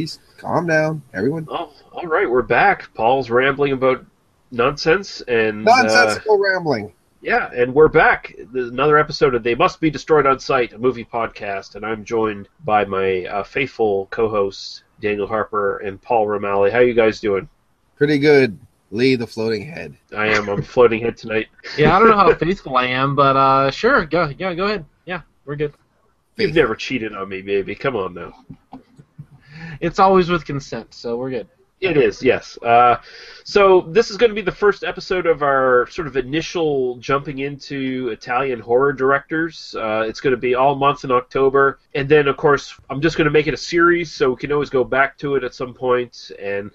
Jeez, calm down, everyone. Oh, all right, we're back. Paul's rambling about nonsense and uh, Nonsensical rambling. yeah, and we're back. Another episode of They Must Be Destroyed on Sight, a movie podcast, and I'm joined by my uh, faithful co-hosts Daniel Harper and Paul Romali. How you guys doing? Pretty good. Lee the floating head. I am. I'm floating head tonight. Yeah, I don't know how faithful I am, but uh, sure, go, yeah, go ahead. Yeah, we're good. You've never cheated on me, baby. Come on now. It's always with consent, so we're good. It is, yes. Uh, so this is going to be the first episode of our sort of initial jumping into Italian horror directors. Uh, it's going to be all month in October, and then of course I'm just going to make it a series, so we can always go back to it at some point. And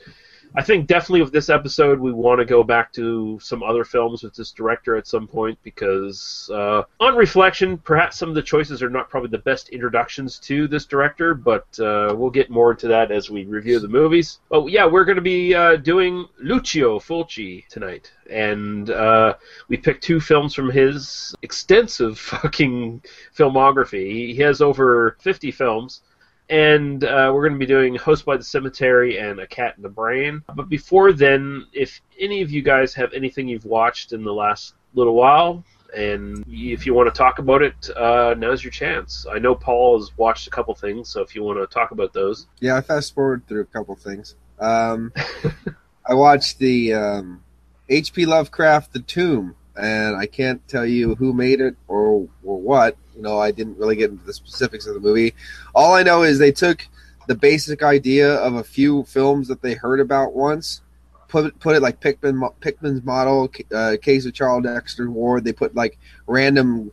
I think definitely with this episode we want to go back to some other films with this director at some point because uh, on reflection, perhaps some of the choices are not probably the best introductions to this director, but uh, we'll get more into that as we review the movies. Oh yeah, we're going to be uh, doing Lucio Fulci tonight, and uh, we picked two films from his extensive fucking filmography. He has over 50 films and uh, we're going to be doing House by the Cemetery and A Cat in the Brain. But before then, if any of you guys have anything you've watched in the last little while, and if you want to talk about it, uh, now's your chance. I know Paul has watched a couple things, so if you want to talk about those. Yeah, I fast forward through a couple things. Um, I watched the um, H.P. Lovecraft The Tomb, and I can't tell you who made it or or what. You know, I didn't really get into the specifics of the movie. All I know is they took the basic idea of a few films that they heard about once, put it, put it like Pickman Pickman's model, uh, Case of Charles Dexter Ward. They put like random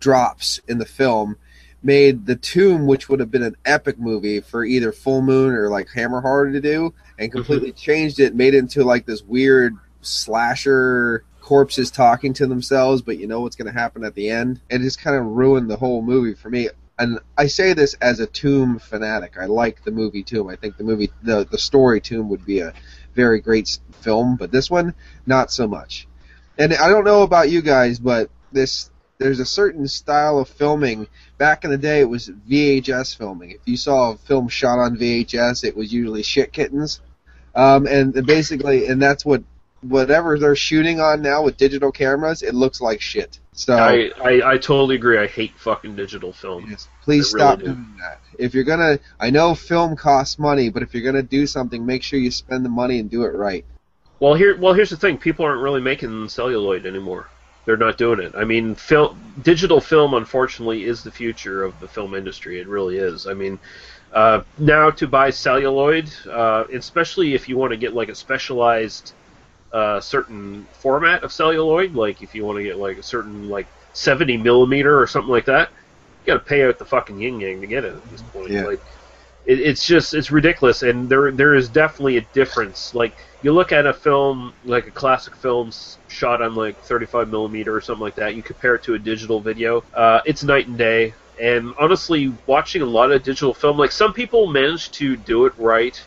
drops in the film, made the Tomb, which would have been an epic movie for either Full Moon or like Hammer Horror to do, and completely changed it, made it into like this weird slasher corpses talking to themselves, but you know what's going to happen at the end. It just kind of ruined the whole movie for me. And I say this as a Tomb fanatic. I like the movie Tomb. I think the movie, the the story Tomb would be a very great film, but this one, not so much. And I don't know about you guys, but this there's a certain style of filming. Back in the day, it was VHS filming. If you saw a film shot on VHS, it was usually shit kittens. Um, and basically, and that's what whatever they're shooting on now with digital cameras, it looks like shit. So I, I, I totally agree. I hate fucking digital film. yes, please I really stop do. doing that. If you're gonna, I know film costs money, but if you're gonna do something, make sure you spend the money and do it right. Well, here, well, here's the thing: people aren't really making celluloid anymore. They're not doing it. I mean, film, digital film, unfortunately, is the future of the film industry. It really is. I mean, uh, now to buy celluloid, uh, especially if you want to get like a specialized uh, certain format of celluloid, like if you want to get like a certain like 70 millimeter or something like that, you got to pay out the fucking yin yang to get it at this point. Yeah. Like, it, it's just it's ridiculous, and there there is definitely a difference. Like you look at a film like a classic film shot on like 35 millimeter or something like that, you compare it to a digital video, uh, it's night and day. And honestly, watching a lot of digital film, like some people manage to do it right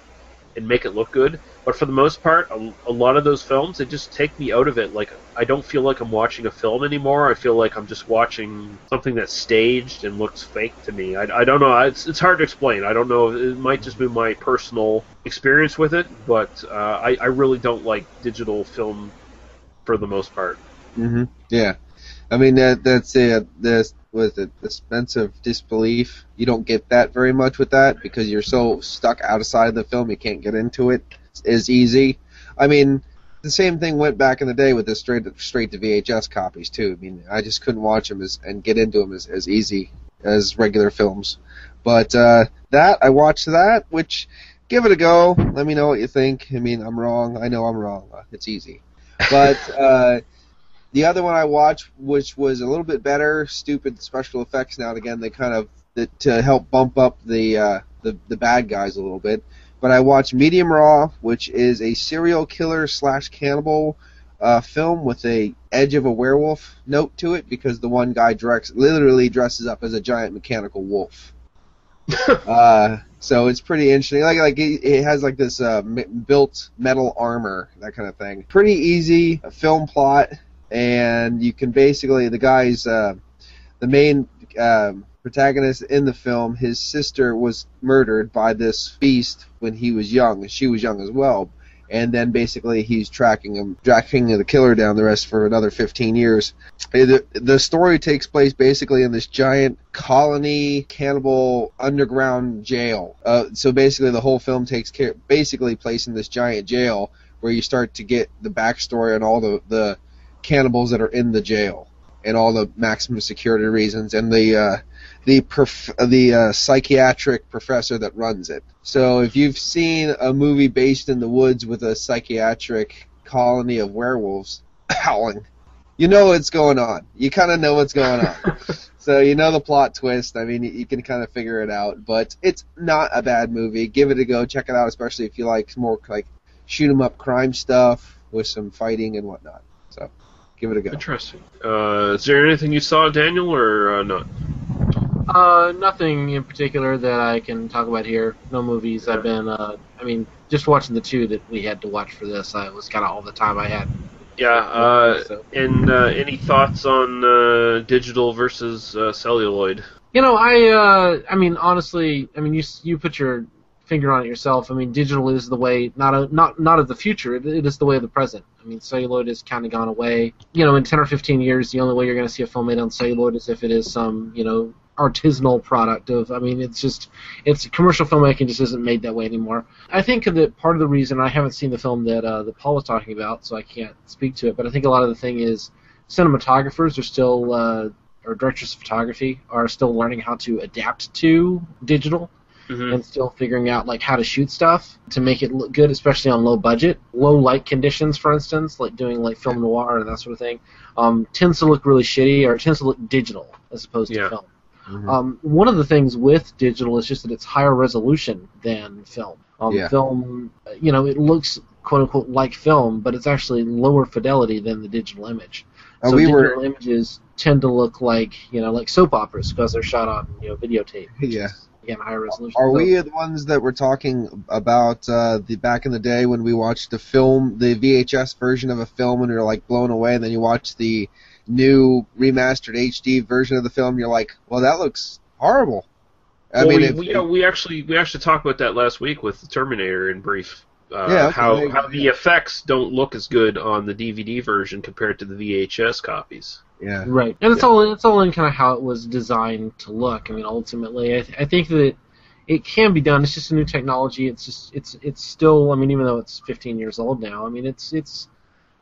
and make it look good, but for the most part, a, a lot of those films they just take me out of it. Like I don't feel like I'm watching a film anymore. I feel like I'm just watching something that's staged and looks fake to me. I, I don't know. It's, it's hard to explain. I don't know. It might just be my personal experience with it, but uh, I, I really don't like digital film for the most part. hmm Yeah, I mean that that's a this was it the sense of disbelief. You don't get that very much with that because you're so stuck outside the film. You can't get into it as easy. I mean, the same thing went back in the day with the straight straight to VHS copies too. I mean, I just couldn't watch them as, and get into them as, as easy as regular films. But uh, that I watched that, which give it a go. Let me know what you think. I mean, I'm wrong. I know I'm wrong. Uh, It's easy. But uh, the other one I watched, which was a little bit better, stupid special effects. Now and again, they kind of that to help bump up the uh, the the bad guys a little bit. But I watched Medium Raw, which is a serial killer slash cannibal uh, film with a edge of a werewolf note to it because the one guy directs literally dresses up as a giant mechanical wolf. uh, so it's pretty interesting. Like like it, it has like this uh, m- built metal armor, that kind of thing. Pretty easy film plot, and you can basically the guy's uh, the main um, protagonist in the film. His sister was murdered by this beast when he was young, and she was young as well. And then basically he's tracking him, tracking the killer down the rest for another 15 years. The, the story takes place basically in this giant colony cannibal underground jail. Uh, so basically the whole film takes care, basically place in this giant jail where you start to get the backstory on all the, the cannibals that are in the jail and all the maximum security reasons and the uh, the prof- the uh, psychiatric professor that runs it. So if you've seen a movie based in the woods with a psychiatric colony of werewolves howling, you know what's going on. You kind of know what's going on. so you know the plot twist. I mean, you can kind of figure it out. But it's not a bad movie. Give it a go. Check it out, especially if you like more like shoot 'em up crime stuff with some fighting and whatnot. So give it a go. Interesting. Uh, is there anything you saw, Daniel, or uh, not? Uh, nothing in particular that I can talk about here. No movies. I've been, uh, I mean, just watching the two that we had to watch for this. Uh, it was kind of all the time I had. Yeah. Uh, So- and uh, any thoughts on uh, digital versus uh, celluloid? You know, I, uh, I mean, honestly, I mean, you you put your finger on it yourself. I mean, digital is the way, not a, not not of the future. It, it is the way of the present. I mean, celluloid has kind of gone away. You know, in ten or fifteen years, the only way you're going to see a film made on celluloid is if it is some, you know, artisanal product of. I mean, it's just, it's commercial filmmaking just isn't made that way anymore. I think that part of the reason I haven't seen the film that uh, that Paul was talking about, so I can't speak to it. But I think a lot of the thing is cinematographers are still. Uh, or directors of photography are still learning how to adapt to digital Mm-hmm. and still figuring out like how to shoot stuff to make it look good, especially on low budget, low light conditions, for instance, like doing like film noir and that sort of thing, um, tends to look really shitty or it tends to look digital as opposed Yeah. to film. Mhm. Um, one of the things with digital is just that it's higher resolution than film. Um, Yeah. Film, you know, it looks quote unquote like film, but it's actually lower fidelity than the digital image. Uh, so we digital were- images tend to look like you know like soap operas because they're shot on you know videotape. Yeah. is, Again, higher resolution. Are So- we the ones that were talking about uh, the back in the day when we watched the film, the VHS version of a film, and we were like blown away, and then you watch the new remastered HD version of the film, you're like, well, that looks horrible. I well, mean, we, if- we, yeah, we actually we actually talked about that last week with the Terminator in brief. Uh, Yeah, okay, how you how go. the effects don't look as good on the DVD version compared to the VHS copies. yeah, Right, and it's all it's all in kind of how it was designed to look. I mean, ultimately, I, th- I think that it can be done. It's just a new technology. It's just it's it's still. I mean, even though it's 15 years old now, I mean, it's it's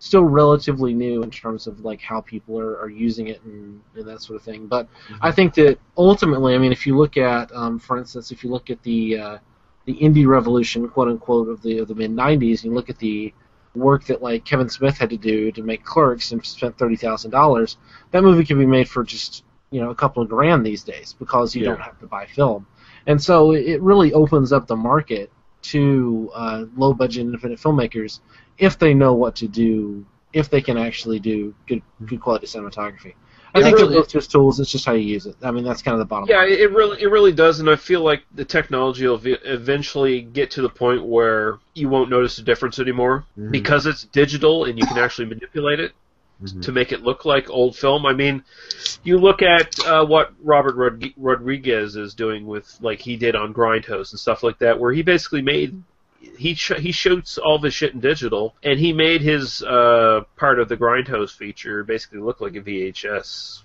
still relatively new in terms of like how people are, are using it and, and that sort of thing. But I think that ultimately, I mean, if you look at, um, for instance, if you look at the uh, the indie revolution, quote unquote, of the of the mid '90s, and you look at the work that like Kevin Smith had to do to make Clerks and spent thirty thousand dollars. That movie can be made for just you know a couple of grand these days because you Yeah. don't have to buy film, and so it- it really opens up the market to uh, low budget independent filmmakers if they know what to do, if they can actually do good good quality cinematography. I It think really- they're both just tools. It's just how you use it. I mean, that's kind of the bottom Yeah, line. it it really it really does, and I feel like the technology will eventually get to the point where you won't notice the difference anymore Mhm. because it's digital and you can actually manipulate it Mhm. to make it look like old film. I mean, you look at uh, what Robert Rod- Rodriguez is doing with like he did on Grindhouse and stuff like that, where he basically made he sh- he shoots all of his shit in digital, and he made his uh, part of the Grindhouse feature basically look like a VHS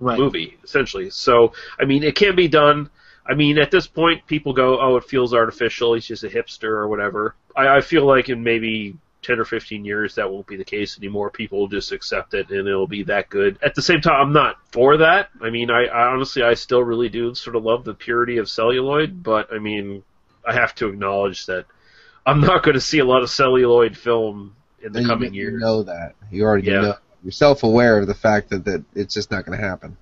right. movie, essentially. So, I mean, it can be done. I mean, at this point, people go, "Oh, it feels artificial. He's just a hipster or whatever." I, I feel like in maybe ten or fifteen years, that won't be the case anymore. People will just accept it, and it'll be that good. At the same time, I'm not for that. I mean, I, I honestly, I still really do sort of love the purity of celluloid, but I mean, I have to acknowledge that I'm not going to see a lot of celluloid film in the And coming you, years. You know that. You already Yeah. know. You're self-aware of the fact that, that it's just not going to happen.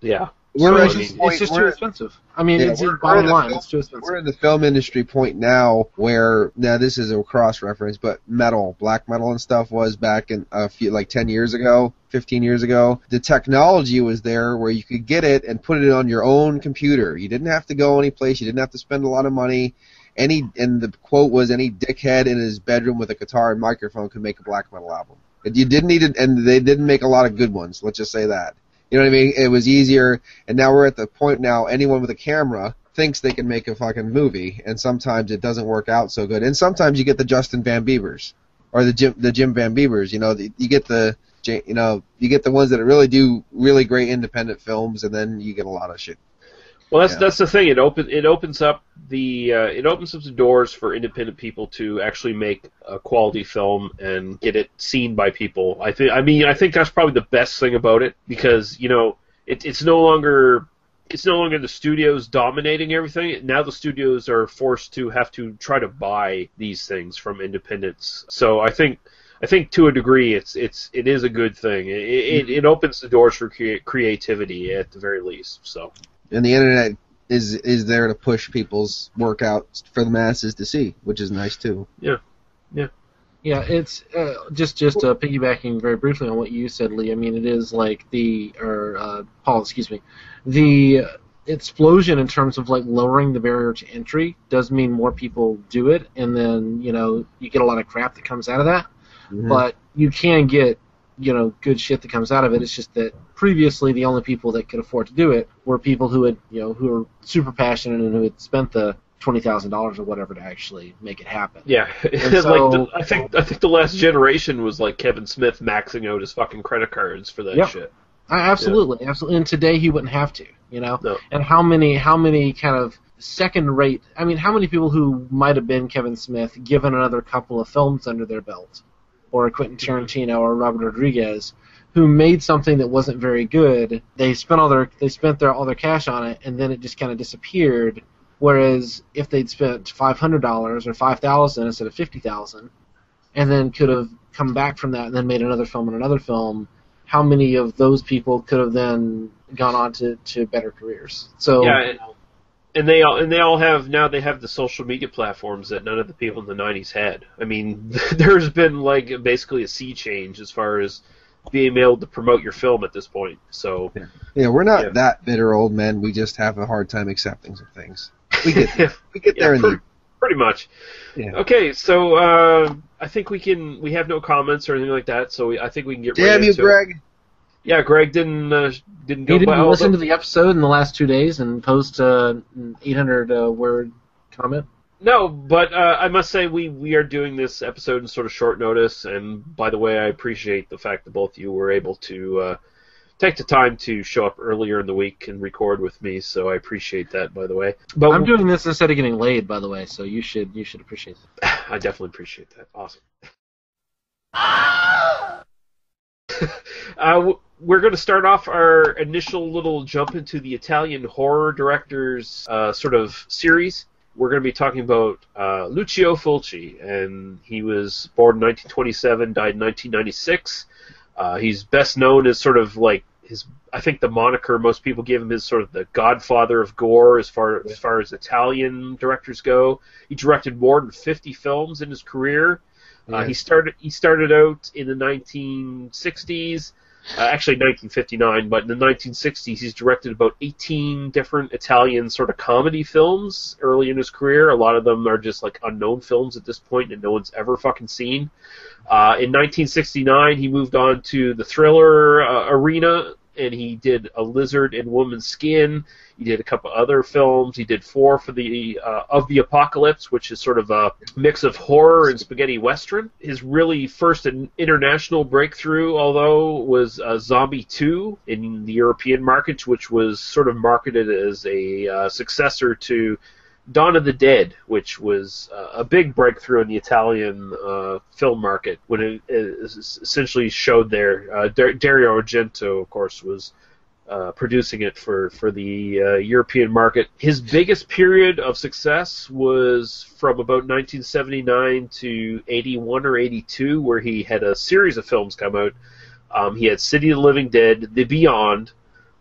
Yeah. We're So, I mean- point- it's just too expensive. I mean, Yeah, it's bottom line. the It's too expensive. We're in the film industry point now where now this is a cross reference, but metal, black metal and stuff was back in a few like ten years ago, fifteen years ago. The technology was there where you could get it and put it on your own computer. You didn't have to go anyplace. You didn't have to spend a lot of money. Any and the quote was any dickhead in his bedroom with a guitar and microphone could make a black metal album. And You didn't need it, and they didn't make a lot of good ones. Let's just say that. You know what I mean? It was easier, and now we're at the point now. Anyone with a camera thinks they can make a fucking movie, and sometimes it doesn't work out so good. And sometimes you get the Justin Van Biebers or the Jim the Jim Van Bebbers. You know, the, you get the you know you get the ones that really do really great independent films, and then you get a lot of shit. Well, that's Yeah. that's the thing. It open it opens up the uh, it opens up the doors for independent people to actually make a quality film and get it seen by people. I think. I mean, I think that's probably the best thing about it because you know it, it's no longer it's no longer the studios dominating everything. Now the studios are forced to have to try to buy these things from independents. So I think. I think to a degree, it's it's it is a good thing. It it, it opens the doors for crea- creativity at the very least. So And the internet is is there to push people's work out for the masses to see, which is nice too. Yeah, yeah, yeah. it's uh, just just uh, piggybacking very briefly on what you said, Lee. I mean, it is like the or uh, Paul, excuse me, the explosion in terms of like lowering the barrier to entry does mean more people do it, and then you know you get a lot of crap that comes out of that. Mhm. But you can get you know good shit that comes out of it. It's just that previously the only people that could afford to do it were people who had you know who were super passionate and who had spent the twenty thousand dollars or whatever to actually make it happen. Yeah, And like the, I think I think the last generation was like Kevin Smith maxing out his fucking credit cards for that Yep. shit. Absolutely, absolutely. And today he wouldn't have to, you know. No. And how many, how many kind of second-rate? I mean, how many people who might have been Kevin Smith, given another couple of films under their belt, or a Quentin Tarantino or Robert Rodriguez, who made something that wasn't very good? They spent all their, they spent their all their cash on it, and then it just kind of disappeared. Whereas if they'd spent five hundred dollars or five thousand instead of fifty thousand, and then could have come back from that and then made another film and another film, how many of those people could have then gone on to, to better careers? So Yeah, and they all and they all have now they have the social media platforms that none of the people in the '90s had. I mean, there's been like basically a sea change as far as being able to promote your film at this point. So Yeah, we're not Yeah. that bitter old men. We just have a hard time accepting some things. We get there. we get yeah, there in pretty, the pretty much. Yeah. Okay, so uh, I think we can. We have no comments or anything like that, so we, I think we can get. right Damn you, into it. Yeah, Greg didn't uh, didn't go he didn't listen to the episode in the last two days and post an 800 uh, word comment. No, but uh, I must say we, we are doing this episode in sort of short notice, and by the way, I appreciate the fact that both of you were able to uh, take the time to show up earlier in the week and record with me. So I appreciate that, by the way. But I'm doing this instead of getting laid, by the way, so you should you should appreciate that. I definitely appreciate that. Awesome. uh, w- we're going to start off our initial little jump into the Italian horror directors uh, sort of series. We're going to be talking about uh, Lucio Fulci, and he was born in 1927, died in 1996. Uh, he's best known as sort of like his. I think the moniker most people give him is sort of the Godfather of gore, as far as far as Italian directors go. He directed more than 50 films in his career. Uh, Yeah. he started he started out in the 1960s, uh, actually 1959, but in the 1960s he's directed about 18 different Italian sort of comedy films early in his career. A lot of them are just like unknown films at this point that no one's ever fucking seen. Uh, in 1969 he moved on to the thriller uh, arena and he did A Lizard in Woman's Skin. He did a couple other films. He did four for the uh, of the Apocalypse, which is sort of a mix of horror and spaghetti western. His really first international breakthrough, although, was uh, Zombie 2 in the European markets, which was sort of marketed as a uh, successor to Dawn of the Dead, which was uh, a big breakthrough in the Italian uh, film market when it, it essentially showed there. Uh, Dario Argento, of course, was uh, producing it for for the uh, European market. His biggest period of success was from about 1979 to 81 or 82, where he had a series of films come out. Um, he had City of the Living Dead, The Beyond,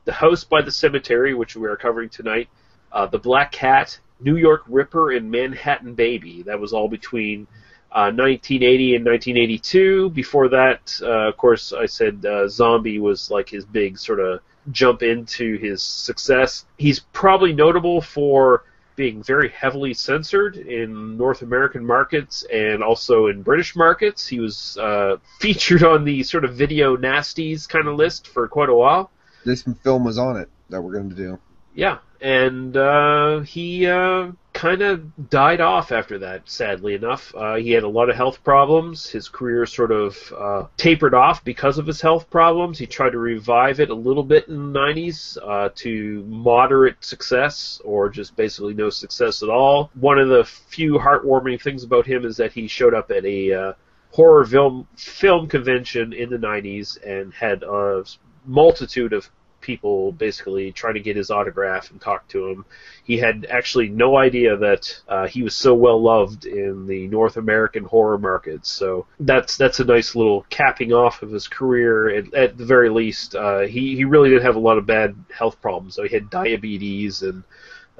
The House by the Cemetery, which we are covering tonight, uh, The Black Cat, New York Ripper, and Manhattan Baby. That was all between uh, 1980 and 1982. Before that, uh, of course, I said uh, Zombie was like his big sort of jump into his success. He's probably notable for being very heavily censored in North American markets and also in British markets. He was uh, featured on the sort of video nasties kind of list for quite a while. This film was on it that we're going to do. Yeah, and uh, he uh, kind of died off after that. Sadly enough, uh, he had a lot of health problems. His career sort of uh, tapered off because of his health problems. He tried to revive it a little bit in the '90s uh, to moderate success, or just basically no success at all. One of the few heartwarming things about him is that he showed up at a uh, horror film film convention in the '90s and had a multitude of people basically trying to get his autograph and talk to him. He had actually no idea that uh, he was so well loved in the North American horror market. So that's that's a nice little capping off of his career. At, at the very least, uh, he he really did have a lot of bad health problems. So he had diabetes and.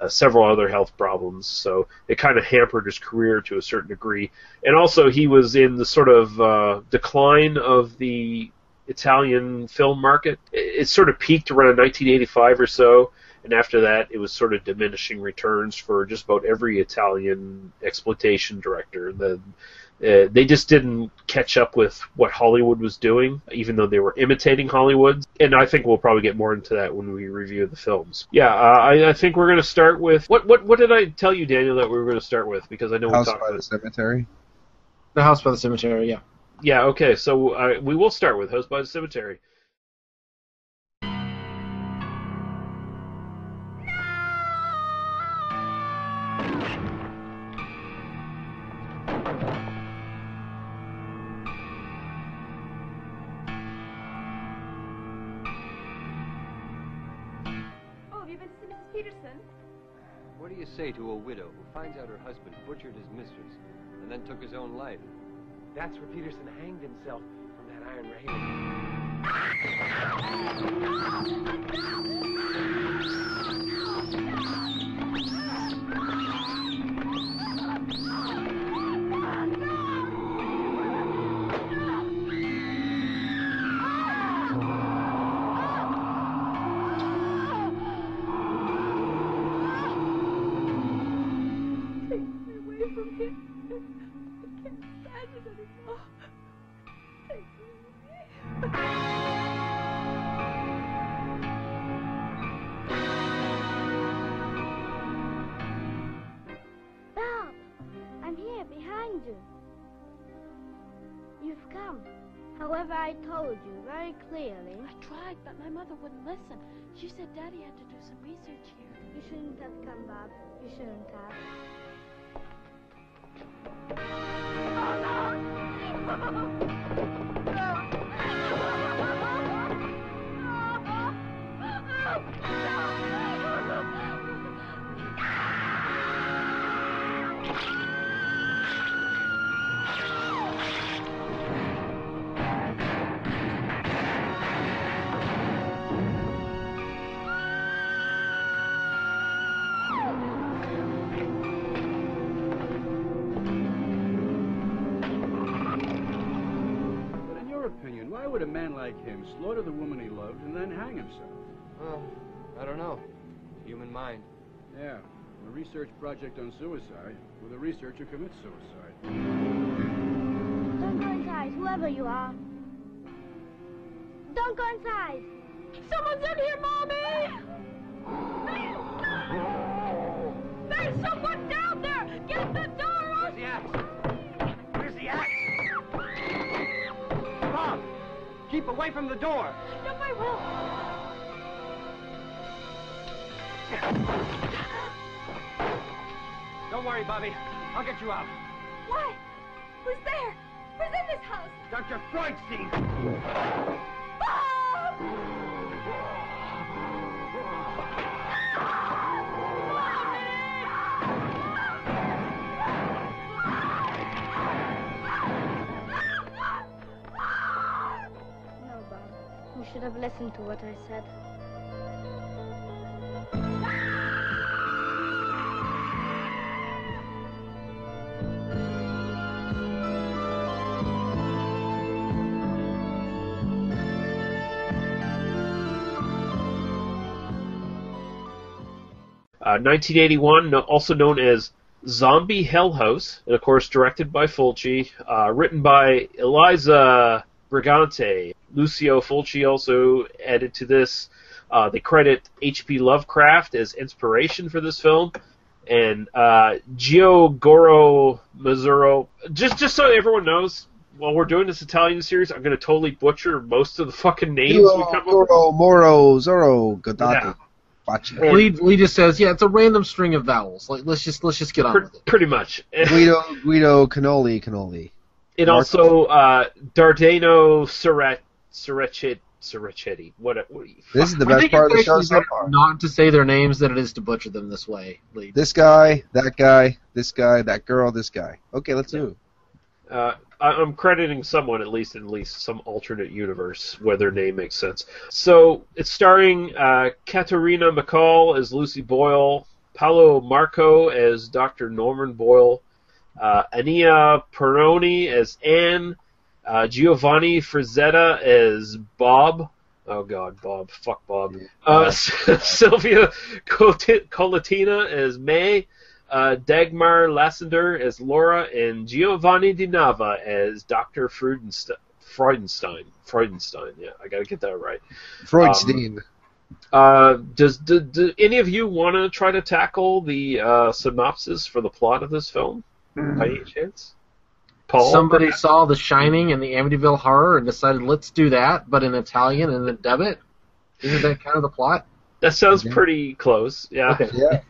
Uh, several other health problems, so it kind of hampered his career to a certain degree. And also, he was in the sort of uh, decline of the Italian film market. It, it sort of peaked around 1985 or so, and after that, it was sort of diminishing returns for just about every Italian exploitation director. The uh, they just didn't catch up with what Hollywood was doing, even though they were imitating Hollywood. And I think we'll probably get more into that when we review the films. Yeah, uh, I, I, think we're going to start with what what what did I tell you, Daniel, that we were going to start with? Because I know House we talked by about the Cemetery. The House by the Cemetery, yeah. Yeah, okay, so uh, we will start with House by the Cemetery. Oh, have you been to Mrs. Peterson? What do you say to a widow who finds out her husband butchered his mistress and then took his own life? That's where Peterson hanged himself from that iron railing. Take here behind you. You've come. However, I told you very clearly I tried, but my mother wouldn't listen. She said Daddy had to do some research here. you shouldn't have come, Bob. You shouldn't have. Oh, but him slaughter the woman he loved and then hang himself? Well, I don't know. Human mind. Yeah, a research project on suicide, where the researcher commits suicide. Don't go inside, whoever you are. Don't go inside. Someone's in here, Mommy! There's someone down there! Get the door Where's open! Keep away from the door. No, I will. Don't worry, Bobby. I'll get you out. Why? Who's there? Who's in this house? Dr. Freudstein. Bob! Should have listened to what I said. Uh, 1981, also known as Zombie Hell House, and of course directed by Fulci, uh, written by Elisa Brigante. Lucio Fulci also added to this. Uh, they credit H.P. Lovecraft as inspiration for this film, and uh, Gio Goro Mazzuro. Just just so everyone knows, while we're doing this Italian series, I'm going to totally butcher most of the fucking names we come up with. Moro, Moro, Zorro, Godate, Yeah. Faccia. Lee, Lee just says, yeah, it's a random string of vowels. Like let's just let's just get on Pr- with it. pretty much. Guido, Guido, Cannoli, Cannoli. And also uh, Dardano Siret, Sirechet, Sirechetti. What, a- what This is the best part of the show so far. not to say their names than it is to butcher them this way, Lee. This guy, that guy, this guy, that girl, this guy. Okay, let's do it. uh, I- I'm crediting someone at least in at least some alternate universe where their name makes sense. So it's starring uh, Katerina MacColl as Lucy Boyle, Paolo Malco as Dr. Norman Boyle, uh, Ania Pieroni as Anne, uh, Giovanni Frazetta as Bob. Oh God, Bob, fuck Bob. Uh, Sylvia Collatina as May, uh, Dagmar Lassender as Laura, and Giovanni De Nava as Dr. Freudenstein. Freudenstein. Freudenstein. Yeah, I gotta get that right. Freudstein. Uh, does do, do any of you want to try to tackle the uh, synopsis for the plot of this film by any chance? Paul. Somebody saw The Shining and the Amityville Horror and decided let's do that, but in Italian and then dub it. Isn't that kind of the plot? That sounds Yeah. pretty close. Yeah. Okay. yeah.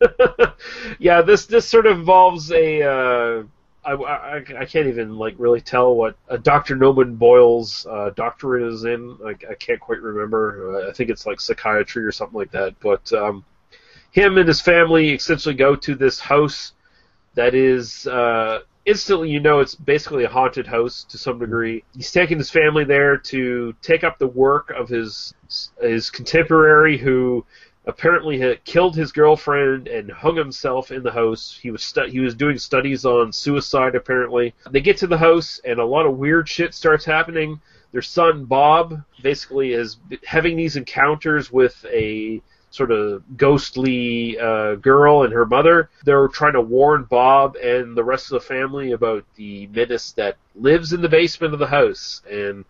yeah, this this sort of involves a. Uh, I, I, I can't even like really tell what uh, Dr. Norman Boyle's uh, doctorate is in. I, I can't quite remember. Uh, I think it's like psychiatry or something like that. But um, him and his family essentially go to this house that is uh, instantly you know it's basically a haunted house to some degree. He's taking his family there to take up the work of his his contemporary who apparently had killed his girlfriend and hung himself in the house. He was stu- he was doing studies on suicide apparently. They get to the house and a lot of weird shit starts happening. Their son Bob basically is having these encounters with a sort of ghostly uh, girl and her mother. They're trying to warn Bob and the rest of the family about the menace that lives in the basement of the house, and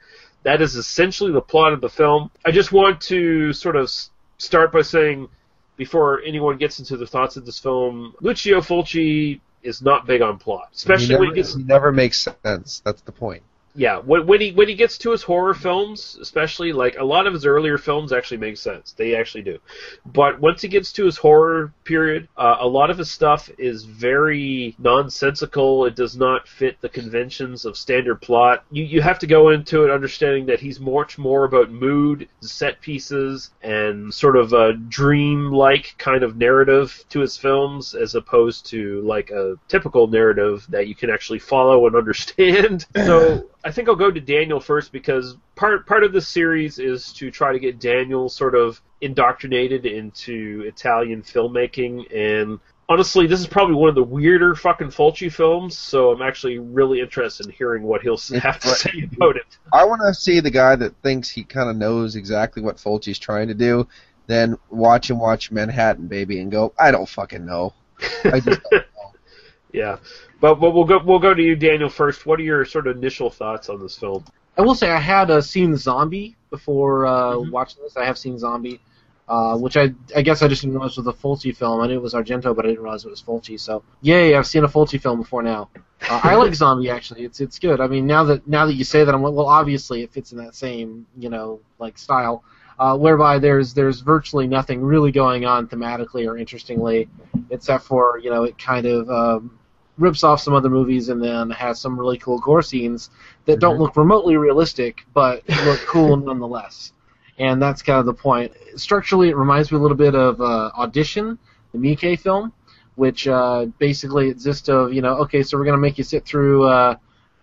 that is essentially the plot of the film. I just want to sort of start by saying, before anyone gets into the thoughts of this film, Lucio Fulci is not big on plot, especially never, when he gets he never makes sense. That's the point. Yeah, when, when he when he gets to his horror films, especially like a lot of his earlier films actually make sense. They actually do. But once he gets to his horror period, uh, a lot of his stuff is very nonsensical. It does not fit the conventions of standard plot. You you have to go into it understanding that he's much more about mood, set pieces, and sort of a dream-like kind of narrative to his films, as opposed to like a typical narrative that you can actually follow and understand. so I think I'll go to Daniel first because part part of the series is to try to get Daniel sort of indoctrinated into Italian filmmaking and honestly this is probably one of the weirder fucking Fulci films so I'm actually really interested in hearing what he'll s- have to say about it. I want to see the guy that thinks he kind of knows exactly what Fulci's trying to do, then watch him watch Manhattan Baby and go, I don't fucking know. I just don't know. Yeah. But, but we'll go we'll go to you Daniel first. What are your sort of initial thoughts on this film? I will say I had uh, seen Zombie before uh, Mhm. watching this. I have seen Zombie, uh, which I I guess I just didn't realize was a Fulci film. I knew it was Argento, but I didn't realize it was Fulci. So yay, I've seen a Fulci film before now. Uh, I like Zombie actually. It's it's good. I mean now that now that you say that, I'm like, well, obviously it fits in that same you know like style. Uh, whereby there's there's virtually nothing really going on thematically or interestingly, except for you know it kind of um, rips off some other movies and then has some really cool gore scenes that don't Mhm. look remotely realistic but look cool nonetheless. And that's kind of the point. Structurally, it reminds me a little bit of uh, Audition, the Miike film, which uh, basically exists of you know okay, so we're gonna make you sit through uh,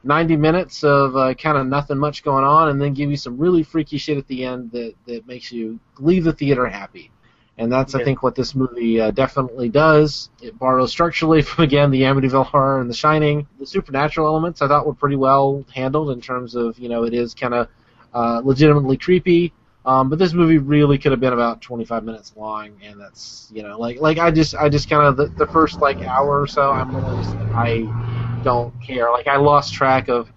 90 minutes of uh, kind of nothing much going on, and then give you some really freaky shit at the end that that makes you leave the theater happy. And that's, I think, what this movie uh, definitely does. It borrows structurally from, again, the Amityville Horror and The Shining. The supernatural elements I thought were pretty well handled in terms of, you know, it is kind of uh, legitimately creepy. Um, but this movie really could have been about 25 minutes long, and that's, you know, like, like I just, I just kind of the, the first like hour or so, I'm really just, I don't care. Like, I lost track of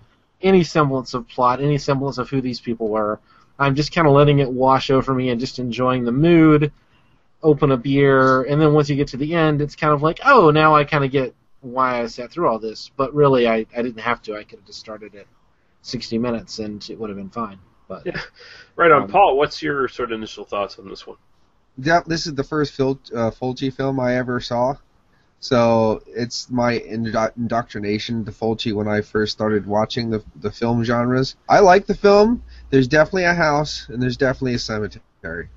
any semblance of plot, any semblance of who these people were. I'm just kind of letting it wash over me and just enjoying the mood open a beer, and then once you get to the end, it's kind of like, oh, now I kind of get why I sat through all this. But really, I, I didn't have to. I could have just started at 60 minutes, and it would have been fine. But Yeah. Right on, Um, Paul. What's your sort of initial thoughts on this one? Yep, this is the first Phil, uh, Fulci film I ever saw. So it's my indo- indoctrination to Fulci when I first started watching the the film genres. I like the film. There's definitely a house and there's definitely a cemetery.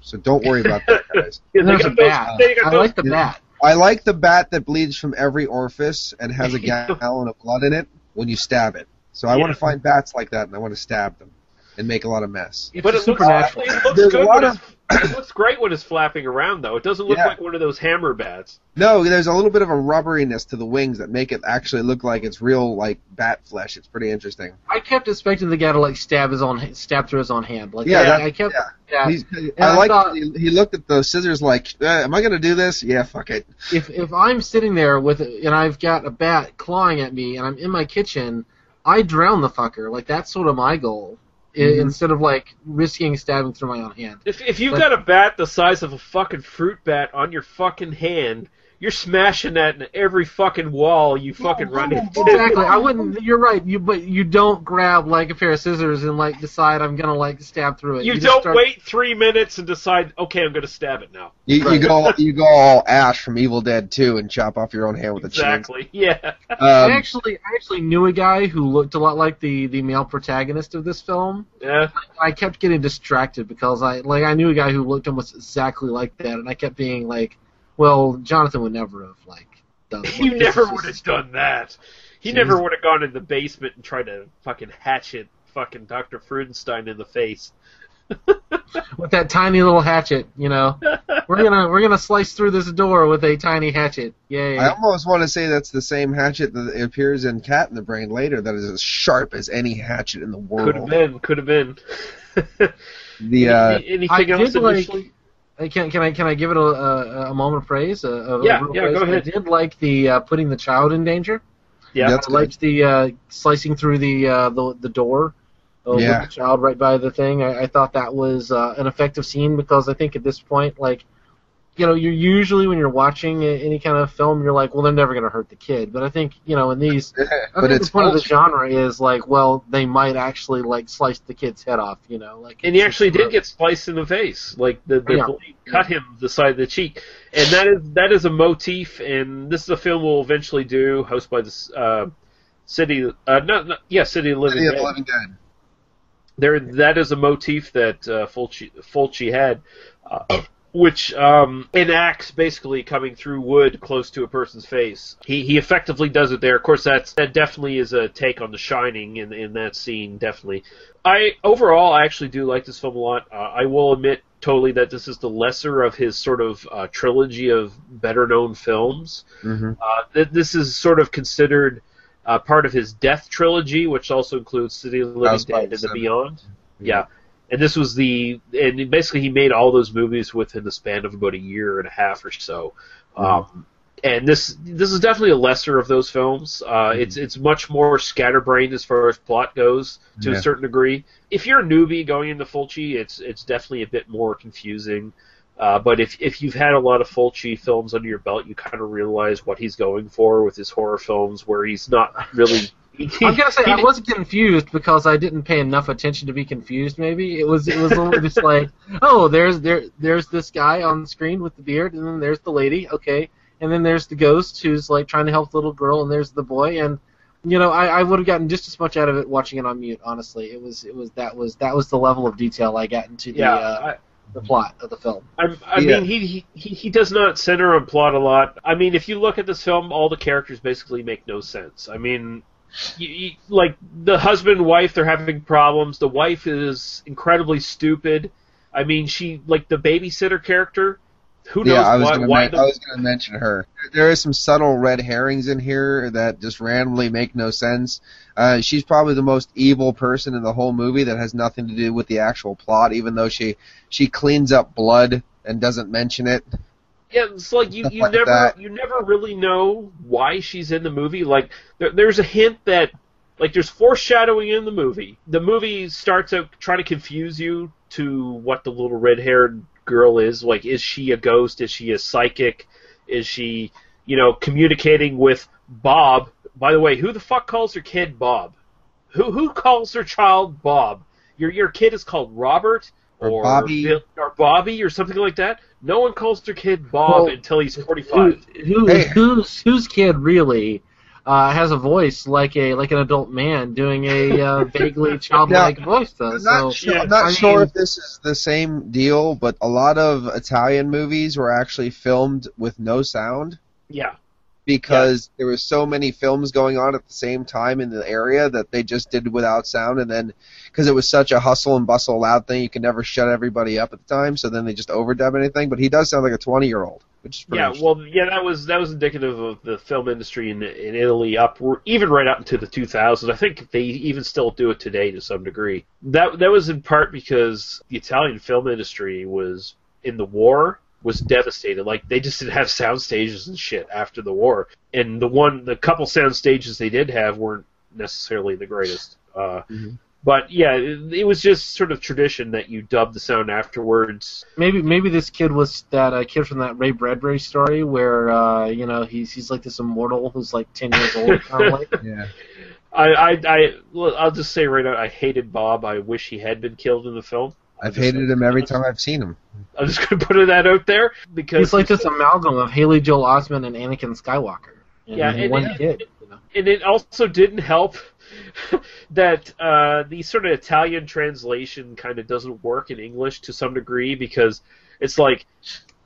So don't worry about that, guys. Yeah, there's a got those- bat. I like the bat. I like the bat that bleeds from every orifice and has a gallon of blood in it when you stab it. So I want to find bats like that and I want to stab them and make a lot of mess. It's but a it looks, supernatural. it looks There's a lot When it's, it looks great when it's flapping around, though. It doesn't look Yeah. like one of those hammer bats. No, there's a little bit of a rubberiness to the wings that make it actually look like it's real like bat flesh. It's pretty interesting. I kept expecting the guy to like stab his own stab through his own hand. Like Yeah, I, that- I kept yeah. yeah. I I like thought- he, he looked at the scissors like, uh, am I going to do this? Yeah, fuck it. if if I'm sitting there with and I've got a bat clawing at me and I'm in my kitchen, I drown the fucker. Like that's sort of my goal. I- Mhm. Instead of like risking stabbing through my own hand. If if you've But- got a bat the size of a fucking fruit bat on your fucking hand, you're smashing that in every fucking wall you fucking run into. Exactly. I wouldn't. You're right. You but you don't grab like a pair of scissors and like decide I'm gonna like stab through it. You, just don't start- wait three minutes and decide, okay, I'm going to stab it now. You, you go you go all Ash from Evil Dead 2 and chop off your own hand with a chain. Exactly. Yeah. chainsaw. I Um, actually I actually knew a guy who looked a lot like the the male protagonist of this film. Yeah. I kept getting distracted because I like I knew a guy who looked almost exactly like that, and I kept being like, "Well, Jonathan would never have like done." You this never would have done that. He Jeez. never would have gone in the basement and tried to fucking hatchet fucking Dr. Freudenstein in the face. with that tiny little hatchet. You know, we're gonna we're gonna slice through this door with a tiny hatchet. Yay! I almost want to say that's the same hatchet that appears in Cat in the Brain later that is as sharp as any hatchet in the world. Could have been. Could have been. The uh, Any- anything I else did like- Uh, Can can I can I give it a a, a moment of praise? A, a Yeah, real yeah, praise? go ahead. I did like the uh, putting the child in danger. Yeah. That's I liked the uh, slicing through the uh, the the door. Uh, Yeah. With the child right by the thing. I, I thought that was uh, an effective scene because I think at this point, like, you know, you're usually when you're watching any kind of film, you're like, well, they're never going to hurt the kid. But I think you know, in these, I but think it's the point of the genre is like, well, they might actually like slice the kid's head off. You know, like. And he actually did gross. get sliced in the face. Like the, the Yeah. blade cut him the side of the cheek, and that is that is a motif. And this is a film we'll eventually do, hosted by the uh, city. Uh, not, not yeah, City of Living City of Dead. Living Dead. there that is a motif that uh, Fulci, Fulci had, uh, which um, enacts basically coming through wood close to a person's face. He he effectively does it there. Of course, that's that definitely is a take on The Shining in in that scene. Definitely, I overall I actually do like this film a lot. Uh, I will admit totally that this is the lesser of his sort of uh, trilogy of better known films. hmm Uh, th- this is sort of considered uh, part of his Death trilogy, which also includes City of the Living Dead and The. Beyond. Yeah, and this was the and basically he made all those movies within the span of about a year and a half or so. Um, and this this is definitely a lesser of those films. Uh, It's it's much more scatterbrained as far as plot goes to Yeah. a certain degree. If you're a newbie going into Fulci, it's it's definitely a bit more confusing. Uh, but if if you've had a lot of Fulci films under your belt, you kind of realize what he's going for with his horror films, where he's not really. I'm gonna say he- I wasn't confused because I didn't pay enough attention to be confused. Maybe it was it was a little just like, oh, there's there there's this guy on the screen with the beard, and then there's the lady, okay, and then there's the ghost who's like trying to help the little girl, and there's the boy, and you know I, I would have gotten just as much out of it watching it on mute. Honestly, it was it was that was that was the level of detail I got into the yeah, uh, the plot of the film. I, I Yeah. mean, uh, he, he he he does not center on plot a lot. I mean, if you look at this film, all the characters basically make no sense. I mean, you, you, like the husband and wife, they're having problems. The wife is incredibly stupid. I mean, she like the babysitter character. Who knows yeah, I was why, gonna why men- the I was going to mention her. There is some subtle red herrings in here that just randomly make no sense. Uh, she's probably the most evil person in the whole movie that has nothing to do with the actual plot, even though she she cleans up blood and doesn't mention it. Yeah, it's like you, you like never that. you never really know why she's in the movie. Like there, there's a hint that like there's foreshadowing in the movie. The movie starts out trying to confuse you to what the little red haired girl is. Like, is she a ghost? Is she a psychic? Is she you know communicating with Bob? By the way, who the fuck calls her kid Bob? Who who calls their child Bob? Your your kid is called Robert Or Bobby. Bill- or Bobby or something like that. No one calls their kid Bob Well, until he's 45. who Hey. whose whose kid really uh, has a voice like a like an adult man doing a uh, vaguely childlike voice though? I'm not, so sure, yeah, I'm not I sure mean- if this is the same deal, but a lot of Italian movies were actually filmed with no sound Yeah. Because there was so many films going on at the same time in the area that they just did without sound and then because it was such a hustle and bustle loud thing you could never shut everybody up at the time so then they just overdub anything but he does sound like a 20 year old which is pretty Yeah, well, yeah, that was that was indicative of the film industry in in Italy up even right up into the 2000s. I think they even still do it today to some degree. That that was in part because the Italian film industry was in the war was devastated. Like they just didn't have sound stages and shit after the war, and the one the couple sound stages they did have weren't necessarily the greatest. Uh, Mhm. But yeah, it, it was just sort of tradition that you dub the sound afterwards. maybe maybe this kid was that uh, kid from that Ray Bradbury story where uh, you know he's he's like this immortal who's like ten years old kind of like. yeah I, I, I, I'll just say right now, I hated Bob. I wish he had been killed in the film. I've hated him every time i've seen him I'm just gonna put that out there because He's like this amalgam of Haley Joel Osment and Anakin Skywalker. in Yeah, and- one and- kid. You know? and it also didn't help that uh, the sort of Italian translation kind of doesn't work in English to some degree because it's like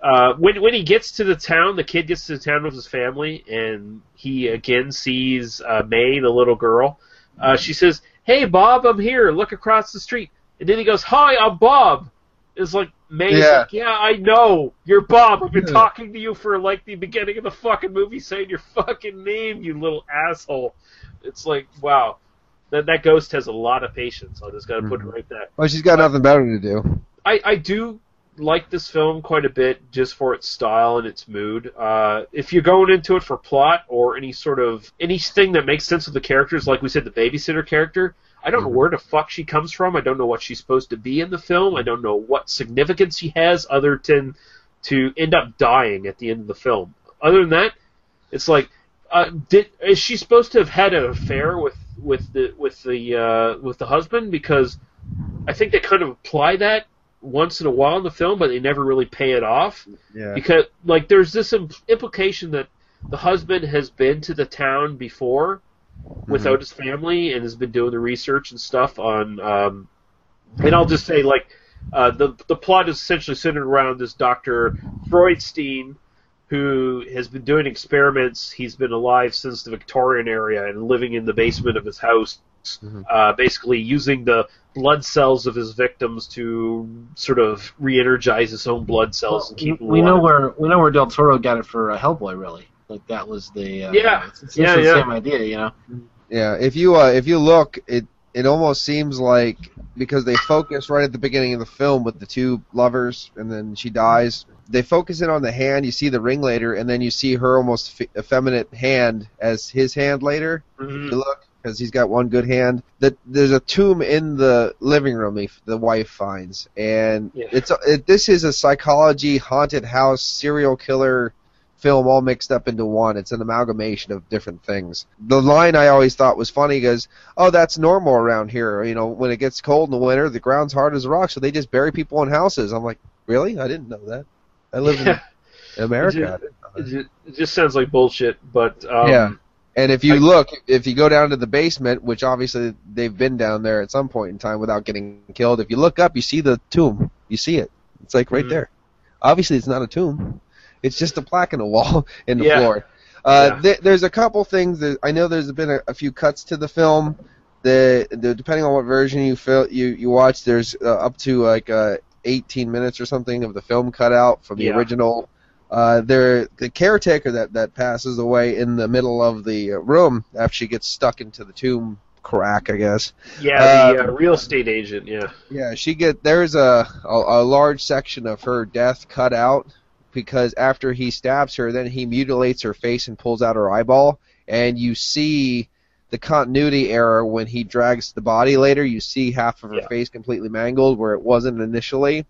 uh, when when he gets to the town, the kid gets to the town with his family, and he again sees uh, Mae, the little girl. Uh, she says, "Hey, Bob, I'm here. Look across the street." And then he goes, "Hi, I'm Bob." It's like Mae's Yeah. like, "Yeah, I know. You're Bob. I've been Yeah. talking to you for like the beginning of the fucking movie, saying your fucking name, you little asshole." It's like, wow, that that ghost has a lot of patience. I just got to put it Mhm. right there. well she's got nothing better to do I, I do like this film quite a bit just for its style and its mood. Uh, if you're going into it for plot or any sort of anything that makes sense with the characters, like we said, the babysitter character, I don't know Mhm. where the fuck she comes from. I don't know what she's supposed to be in the film. I don't know what significance she has other than to end up dying at the end of the film. Other than that, it's like, uh, did is she supposed to have had an affair with with the with the uh, with the husband? Because I think they kind of apply that once in a while in the film, but they never really pay it off yeah because like there's this imp- implication that the husband has been to the town before without his family and has been doing the research and stuff on um, and I'll just say like uh, the the plot is essentially centered around this Dr. Freudstein who has been doing experiments. He's been alive since the Victorian era and living in the basement of his house, Mhm. uh, basically using the blood cells of his victims to sort of re-energize his own blood cells and keep them we know where we know where Del Toro got it for uh, Hellboy. Really, like that was the uh, Yeah. It's, it's Yeah, essentially yeah. same idea, you know. Yeah, if you uh, if you look, it it almost seems like because they focus right at the beginning of the film with the two lovers, and then she dies. They focus in on the hand. You see the ring later, and then you see her almost fe- effeminate hand as his hand later. Mhm. You look because he's got one good hand. That there's a tomb in the living room. The, the wife finds, and Yeah. it's it, this is a psychology haunted house serial killer film all mixed up into one. It's an amalgamation of different things. The line I always thought was funny goes, "Oh, that's normal around here. You know, when it gets cold in the winter, the ground's hard as a rock, so they just bury people in houses." I'm like, "Really? I didn't know that. I live Yeah. in America." It I didn't know that." It just sounds like bullshit, but um, Yeah. And if you I- look, if you go down to the basement, which obviously they've been down there at some point in time without getting killed, if you look up, you see the tomb. You see it. It's like right Mhm. there. Obviously, it's not a tomb. It's just a plaque in the wall in the Yeah. floor. Uh, Yeah. th- there's a couple things that I know. There's been a, a few cuts to the film. The, the depending on what version you fil- you you watch, there's uh, up to like uh, 18 minutes or something of the film cut out from the Yeah. original. Uh, there, the caretaker that that passes away in the middle of the uh, room after she gets stuck into the tomb crack, I guess. Yeah, the Um, uh, real estate agent. Yeah. Yeah, she get there's a, a a large section of her death cut out because after he stabs her, then he mutilates her face and pulls out her eyeball, and you see the continuity error when he drags the body later. You see half of her Yeah. face completely mangled where it wasn't initially.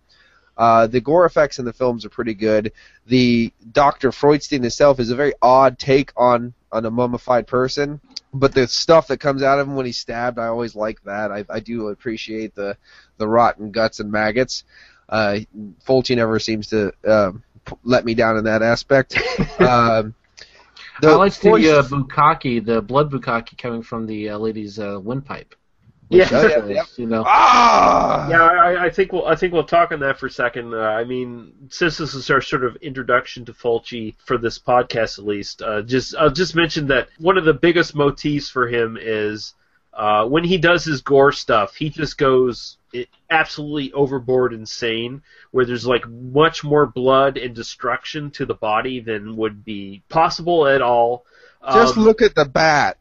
Uh, the gore effects in the films are pretty good. The Dr. Freudstein himself is a very odd take on on a mummified person, but the stuff that comes out of him when he's stabbed, I always like that. I, I do appreciate the the rotten guts and maggots. Uh, Fulci never seems to um, let me down in that aspect. um, I like the voice- uh, bukkake, the blood bukkake coming from the uh, lady's uh, windpipe. Yeah. Oh, yeah, yeah. You know. Ah! Yeah, I, I think we'll I think we'll talk on that for a second. Uh, I mean, since this is our sort of introduction to Fulci for this podcast, at least, uh, just I'll just mention that one of the biggest motifs for him is uh, when he does his gore stuff, he just goes i absolutely overboard insane, where there's like much more blood and destruction to the body than would be possible at all. Just Um, look at the bat.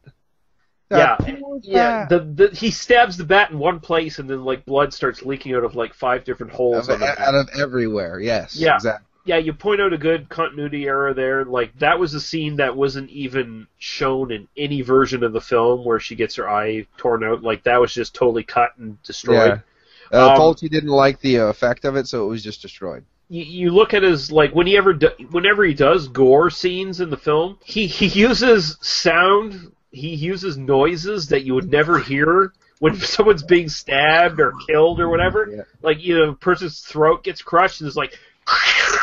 yeah, That poor yeah. The, the he stabs the bat in one place, and then like blood starts leaking out of like five different holes. Of- on the out of everywhere. Yes. Yeah. Exactly. yeah, you point out a good continuity error there. Like that was a scene that wasn't even shown in any version of the film where she gets her eye torn out. Like that was just totally cut and destroyed. Uh, Um, Fulci didn't like the uh, effect of it, so it was just destroyed. You, you look at his like when he ever do, whenever he does gore scenes in the film, he he uses sound. He uses noises that you would never hear when someone's being stabbed or killed or whatever. Yeah. Like you know, a person's throat gets crushed and it's like.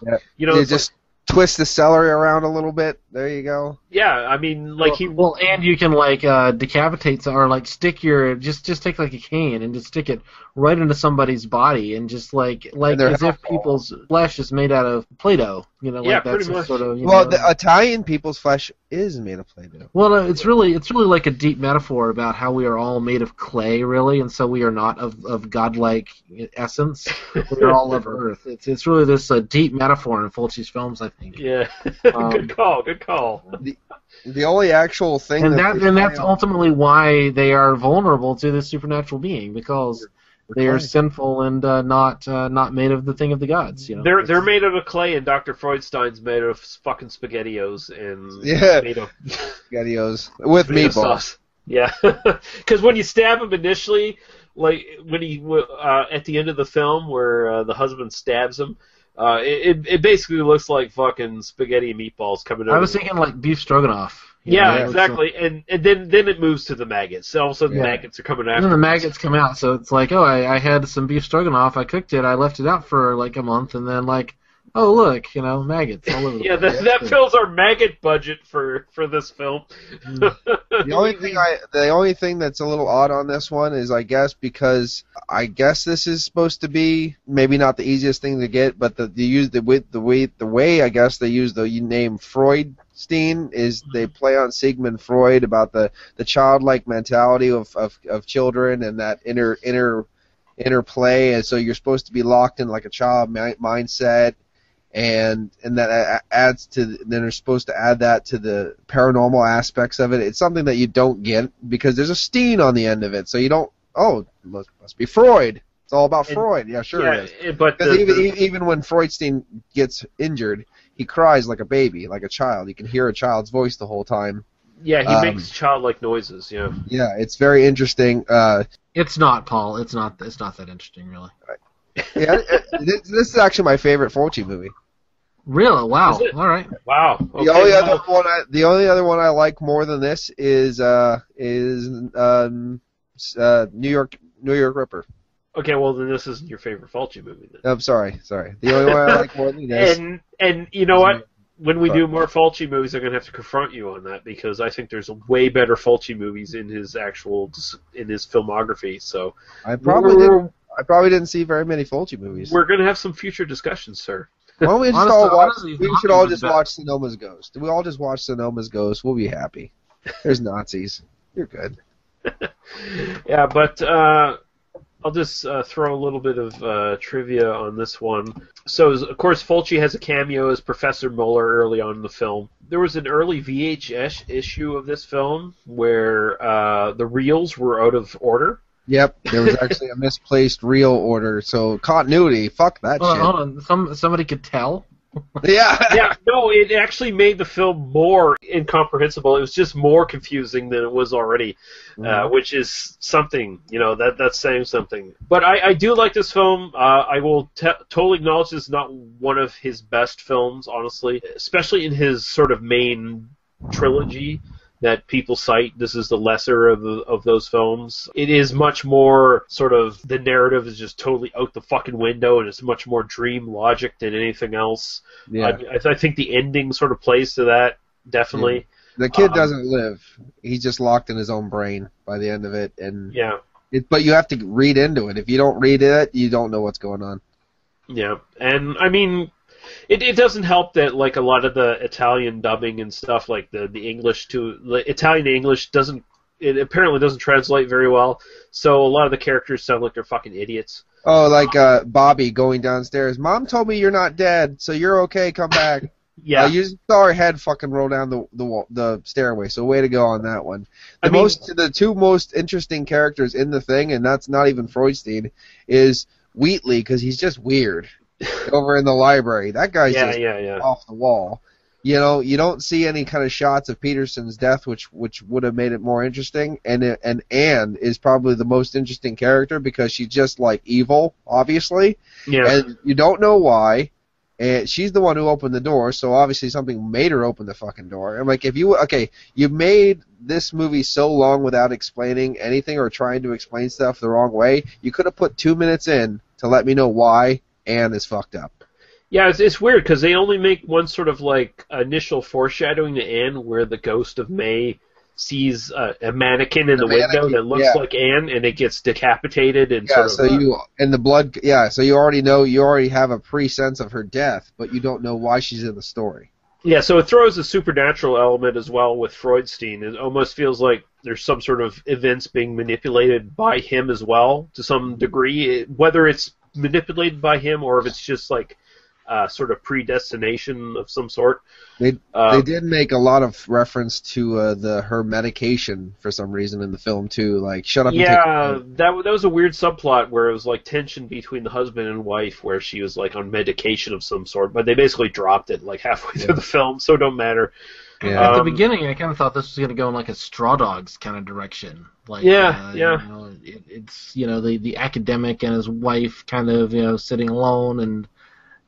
Yeah. You know, it's like- just twist the celery around a little bit. There you go. yeah. I mean, like he well, and you can like uh, decapitate or like stick your just just take like a cane and just stick it right into somebody's body and just like like they're as if people's flesh is made out of Play-Doh. You know, like Yeah, that's pretty much. sort of you Well, know. the Italian people's flesh is made of Play-Doh. Well, no, it's really it's really like a deep metaphor about how we are all made of clay, really, and so we are not of, of godlike essence. we are all of earth. It's it's really this uh, deep metaphor in Fulci's films, I think. Yeah. Um, good call. Good call. The only actual thing And that that and that's ultimately why they are vulnerable to this supernatural being because they are sinful and uh, not uh, not made of the thing of the gods. You know, They're they're made out of clay, and Dr. Freudstein's made of fucking spaghettios and Yeah. made of spaghettios with meatballs. sauce. Yeah, because when you stab him initially, like when he uh, at the end of the film where uh, the husband stabs him, uh, it it basically looks like fucking spaghetti and meatballs coming out. I was thinking like beef stroganoff. Yeah, know, it's, exactly, and and then then it moves to the maggots. So all of a sudden, Yeah. maggots are coming And after. then the maggots come out, so it's like, oh, I, I had some beef stroganoff, I cooked it, I left it out for like a month, and then like, oh look, you know, maggots all over. Yeah, that, that fills our maggot budget for for this film. Mm. The only thing I, the only thing that's a little odd on this one is, I guess, because I guess this is supposed to be maybe not the easiest thing to get, but the the use the way the way the way I guess they use the name Freudstein is they mm-hmm. play on Sigmund Freud about the the childlike mentality of of, of children and that inner inner interplay, and so you're supposed to be locked in like a child mi- mindset and and that adds to then they're supposed to add that to the paranormal aspects of it. It's something that you don't get because there's a Steen on the end of it, so you don't. Oh, must, must be Freud. It's all about And- Freud. Yeah, sure yeah, it is. but the- even, the- even when Freudstein gets injured, he cries like a baby, like a child. You can hear a child's voice the whole time. yeah, he um, makes childlike noises. Yeah. Yeah, it's very interesting. Uh, It's not Paul. It's not. It's not that interesting, really. Yeah, it- this, this is actually my favorite Fulci movie. Really? Wow. All right. Wow. The only well, other one, I, the only other one I like more than this is uh, is um, uh, New York New York Ripper. okay, well then this isn't your favorite Fulci movie then. I'm sorry, sorry. The only one I like more than this. And and you know what? When we do more Fulci movies, I'm gonna have to confront you on that because I think there's way better Fulci movies in his actual in his filmography. So I probably we're, didn't. I probably didn't see very many Fulci movies. we're gonna have some future discussions, sir. Why don't we just Honestly- all watch? honestly, we should all just better. watch Sodoma's Ghost. We all just watch Sodoma's Ghost. We'll be happy. There's Nazis. You're good. yeah, but uh, I'll just uh, throw a little bit of uh, trivia on this one. So, of course, Fulci has a cameo as Professor Muller early on in the film. There was an early VHS issue of this film where uh, the reels were out of order. Yep, there was actually a misplaced real order. So continuity. Fuck that Hold on, shit. hold on. Some somebody could tell. Yeah. yeah, no, it actually made the film more incomprehensible. It was just more confusing than it was already, uh, which is something, you know, that that's saying something. But I, I do like this film. Uh, I will te- totally acknowledge this is not one of his best films, honestly, especially in his sort of main trilogy that people cite. This is the lesser of the, of those films. It is much more sort of the narrative is just totally out the fucking window, and it's much more dream logic than anything else. Yeah. I, I think the ending sort of plays to that definitely. The kid Um, doesn't live. He's just locked in his own brain by the end of it, and Yeah, it, but you have to read into it. If you don't read it, you don't know what's going on. yeah, and I mean. It, it doesn't help that like a lot of the Italian dubbing and stuff like the the English to the Italian to English doesn't it apparently doesn't translate very well. So a lot of the characters sound like they're fucking idiots. Oh, like uh, Bobby going downstairs. Mom told me you're not dead, so you're okay. Come back. Yeah, Uh, you saw her head fucking roll down the the wall, the stairway. So way to go on that one. The I mean- most the two most interesting characters in the thing, and that's not even Freudstein, is Wheatley because he's just weird over in the library. That guy's yeah, just yeah, yeah. off the wall. You know, you don't see any kind of shots of Peterson's death, which which would have made it more interesting. And and Anne is probably the most interesting character because she's just like evil, obviously, Yeah, and you don't know why. And she's the one who opened the door, so obviously something made her open the fucking door. And like, if you okay, you made this movie so long without explaining anything or trying to explain stuff the wrong way, you could have put two minutes in to let me know why Anne is fucked up. yeah. It's, it's weird because they only make one sort of like initial foreshadowing to Anne where the ghost of Mae sees a, a mannequin in The the, window that looks yeah. like Anne, and it gets decapitated and Yeah, sort so of. you and the blood. Yeah, so you already know you already have a pre-sense of her death, but you don't know why she's in the story. Yeah, so it throws a supernatural element as well with Freudstein. It almost feels like there's some sort of events being manipulated by him as well to some degree. Whether it's manipulated by him or if it's just like uh, sort of predestination of some sort. They Um, they did make a lot of reference to uh, the her medication for some reason in the film too. Like, shut up. Yeah, And take that that was a weird subplot where it was like tension between the husband and wife, where she was like on medication of some sort, but they basically dropped it like halfway through the film, so it don't matter. Yeah. At the Um, beginning, I kind of thought this was going to go in like a Straw Dogs kind of direction. Like, Yeah, uh, yeah. You know, it, it's you know the the academic and his wife kind of you know sitting alone and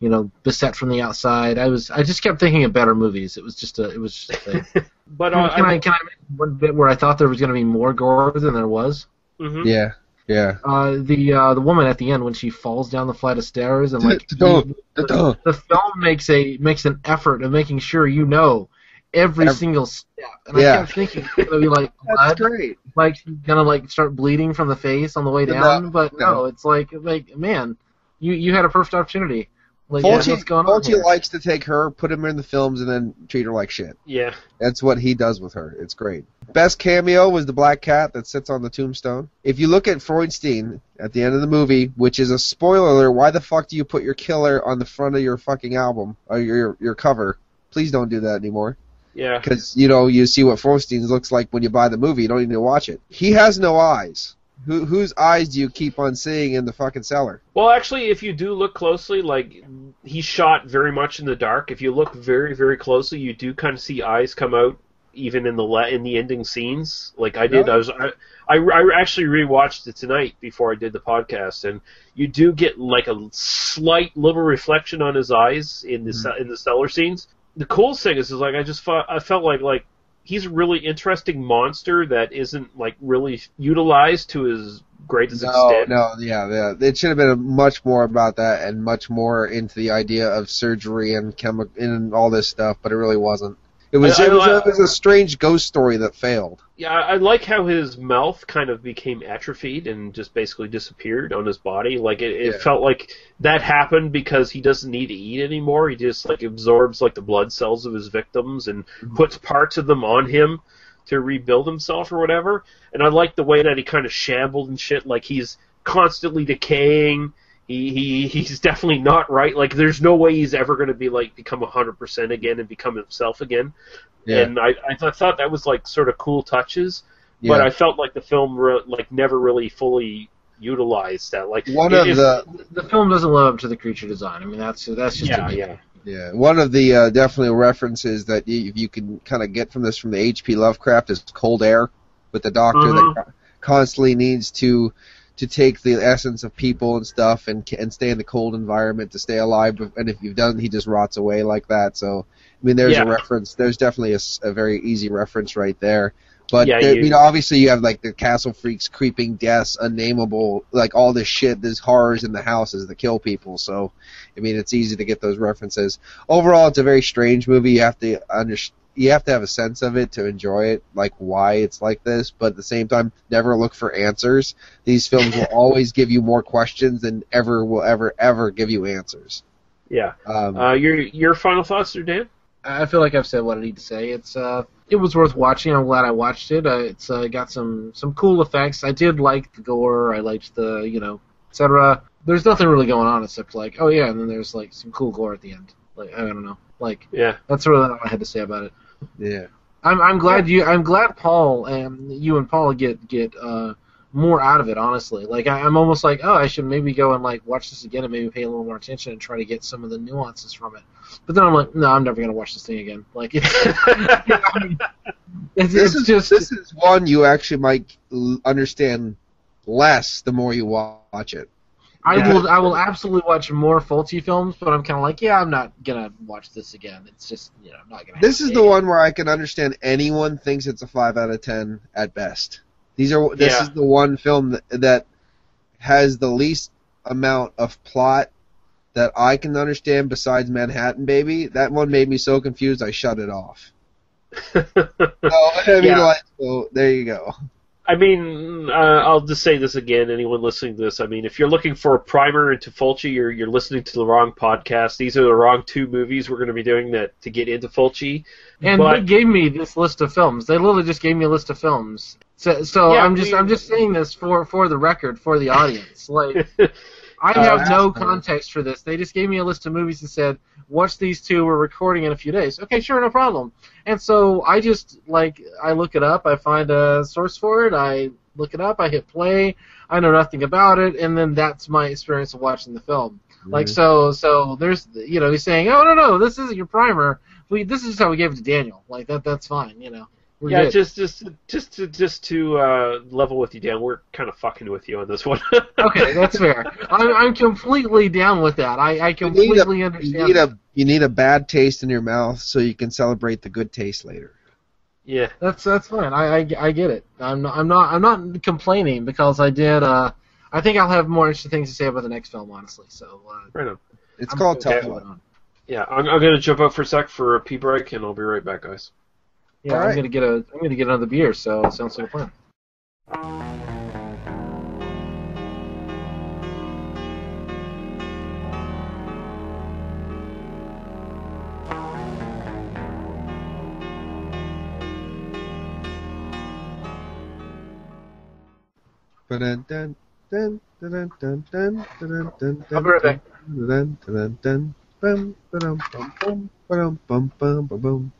you know beset from the outside. I was I just kept thinking of better movies. It was just a it was just a thing. But can, uh, can I can I make one bit where I thought there was going to be more gore than there was? mhm. Yeah, yeah. Uh, the uh, the woman at the end when she falls down the flight of stairs and like Don't- the, the film makes a makes an effort of making sure you know every Every- single step. And Yeah. I kept thinking it's gonna be like That's blood, great. like she's gonna like start bleeding from the face on the way No, down, but no, no. it's like like man, you you had a perfect opportunity. Like yeah, Fulci, what's going on Fulci here? likes to take her, put him in the films, and then treat her like shit. yeah. That's what he does with her. It's great. Best cameo was the black cat that sits on the tombstone. If you look at Freudstein at the end of the movie, which is a spoiler alert, why the fuck do you put your killer on the front of your fucking album or your your cover? Please don't do that anymore. Yeah. Because you know you see what Freudstein looks like when you buy the movie. You don't need to watch it. He has no eyes. Who, whose eyes do you keep on seeing in the fucking cellar? Well, actually, if you do look closely, like he's shot very much in the dark. If you look very, very closely, you do kind of see eyes come out, even in the le- in the ending scenes. Like I did, Really? I was I, I, I actually rewatched it tonight before I did the podcast, and you do get like a slight little reflection on his eyes in the mm-hmm. ce- in the cellar scenes. The coolest thing is, is like I just felt I felt like like he's a really interesting monster that isn't like really utilized to his greatest No, extent. no, yeah, yeah. It should have been much more about that and much more into the idea of surgery and chemi- and all this stuff, but it really wasn't. It was I- I it was, it was a strange ghost story that failed. Yeah, I like how his mouth kind of became atrophied and just basically disappeared on his body. Like it, it Yeah. felt like that happened because he doesn't need to eat anymore. He just like absorbs like the blood cells of his victims and mm-hmm. puts parts of them on him to rebuild himself or whatever. And I like the way that he kind of shambled and shit. Like he's constantly decaying. He, he he's definitely not right. Like there's no way he's ever going to be like become hundred percent again and become himself again. Yeah. And I, I th- thought that was like sort of cool touches, but I felt like the film re- like never really fully utilized that. Like One it- of if- the The film doesn't live up to the creature design. I mean, that's that's just yeah a yeah yeah one of the uh, definitely references that you, you can kind of get from this from the H.P. Lovecraft is cold air with the doctor that constantly needs to to take the essence of people and stuff and and stay in the cold environment to stay alive. And if you've done, he just rots away like that. So I mean, there's Yeah. a reference. There's definitely a very easy reference right there. But Yeah, there- you- you know, obviously you have like the castle freaks, creeping deaths, unnameable, like all this shit. There's horrors in the houses that kill people. So, I mean, it's easy to get those references. Overall, it's a very strange movie. You have to under, you have to have a sense of it to enjoy it, like why it's like this. But at the same time, never look for answers. These films will always give you more questions than ever will ever ever give you answers. yeah. Um, Uh, your your final thoughts, there, Dan? I feel like I've said what I need to say. It's uh, it was worth watching. I'm glad I watched it. Uh, it's uh, got some some cool effects. I did like the gore. I liked the you know, etc. There's nothing really going on except like, oh yeah, and then there's like some cool gore at the end. Like I don't know, like Yeah. that's really all I had to say about it. Yeah. I'm I'm glad you I'm glad Paul and you and Paul get get uh more out of it. Honestly, like I, I'm almost like oh I should maybe go and like watch this again and maybe pay a little more attention and try to get some of the nuances from it. But then I'm like no I'm never gonna watch this thing again. Like it's I mean, it's, This it's is just this is one you actually might l- understand less the more you watch it. I Yeah. will I will absolutely watch more Fulci films, but I'm kind of like yeah I'm not gonna watch this again. It's just you know I'm not gonna. This is the one where I can understand anyone thinks it's a five out of ten at best. These are this Yeah. is the one film that, that has the least amount of plot that I can understand besides Manhattan Baby. That one made me so confused I shut it off. oh, I mean, Yeah. like, so there you go. I mean, uh, I'll just say this again. Anyone listening to this, I mean, if you're looking for a primer into Fulci, you're you're listening to the wrong podcast. These are the wrong two movies we're going to be doing that to get into Fulci. And but they gave me this list of films. They literally just gave me a list of films. So, so Yeah, I'm just we- I'm just saying this for for the record for the audience. Like I Uh, have no context for this. They just gave me a list of movies and said, "Watch these two. We're recording in a few days." Okay, sure, no problem. And so I just like I look it up. I find a source for it. I look it up. I hit play. I know nothing about it, and then that's my experience of watching the film. Like Mm-hmm. so, so there's you know he's saying, "Oh no no, this isn't your primer. We this is how we gave it to Daniel. Like that that's fine. You know." We're yeah, good. just just just to just to uh, level with you, Dan. We're kind of fucking with you on this one. okay, that's fair. I'm, I'm completely down with that. I, I You need, completely a, understand. you need a you need a bad taste in your mouth so you can celebrate the good taste later. yeah. That's that's fine. I, I, I get it. I'm not I'm not I'm not complaining because I did. Uh, I think I'll have more interesting things to say about the next film, honestly. So uh, Right on. It's I'm called Tough with Love. it. Yeah, I'm, I'm going to jump out for a sec for a pee break, and I'll be right back, guys. Yeah, All I'm right. gonna get a I'm gonna get another beer. So it sounds like a plan. Dun, dun, dun, dun,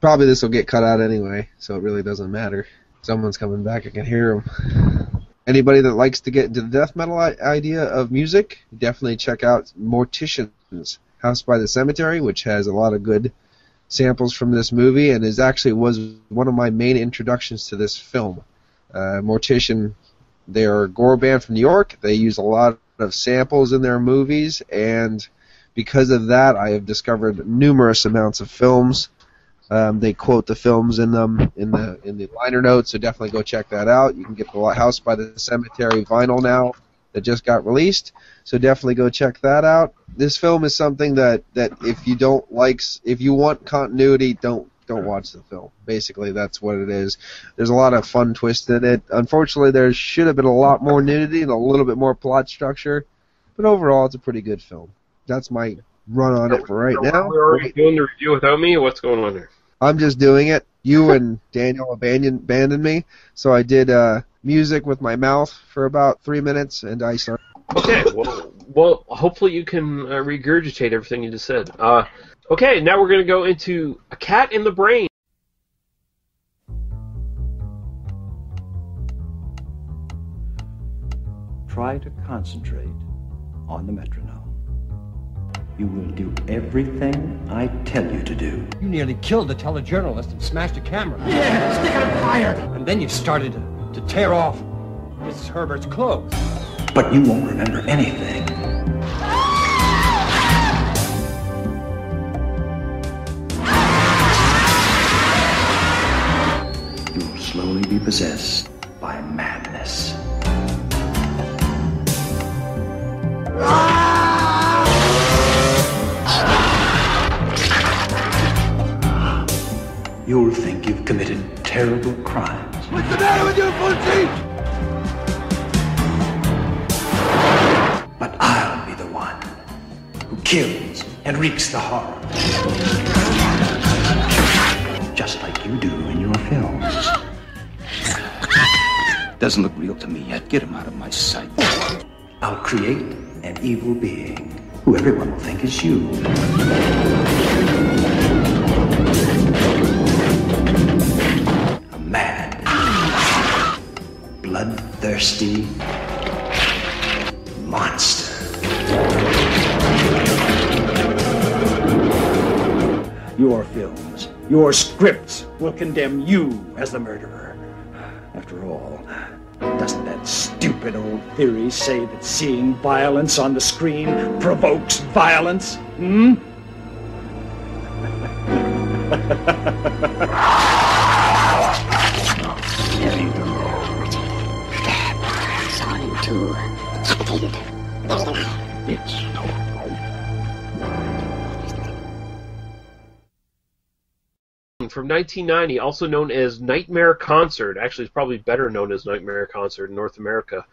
Probably this will get cut out anyway, so it really doesn't matter. Someone's coming back. I can hear them. Anybody that likes to get into the death metal I- idea of music, definitely check out Morticians House by the Cemetery, which has a lot of good samples from this movie and is actually was one of my main introductions to this film. Uh, Mortician, they are a gore band from New York. They use a lot of samples in their movies, and because of that, I have discovered numerous amounts of films. Um, they quote the films in them in the in the liner notes, so definitely go check that out. You can get the House by the Cemetery vinyl now that just got released, so definitely go check that out. This film is something that that if you don't like, if you want continuity, don't don't watch the film. Basically, that's what it is. There's a lot of fun twists in it. Unfortunately, there should have been a lot more nudity and a little bit more plot structure, but overall, it's a pretty good film. That's my run on it for right So now. We're already doing the review without me. What's going on there? I'm just doing it. You and Daniel abandoned, abandoned me, so I did uh, music with my mouth for about three minutes, and I started. Okay, well, well, hopefully you can uh, regurgitate everything you just said. Uh, okay, now we're going to go into a cat in the brain. Try to concentrate on the metronome. You will do everything I tell you to do. You nearly killed a telejournalist and smashed a camera. Yeah, stick it on fire! And then you started to, to tear off Mrs. Herbert's clothes. But you won't remember anything. You will slowly be possessed by madness. Ah! You'll think you've committed terrible crimes. What's the matter with you, Fulci? But I'll be the one who kills and wreaks the horror. Just like you do in your films. Doesn't look real to me yet. Get him out of my sight. I'll create an evil being who everyone will think is you. Bloodthirsty monster. Your films, your scripts will condemn you as the murderer. After all, doesn't that stupid old theory say that seeing violence on the screen provokes violence? Hmm? From 1990, also known as Nightmare Concert. Actually, it's probably better known as Nightmare Concert in North America.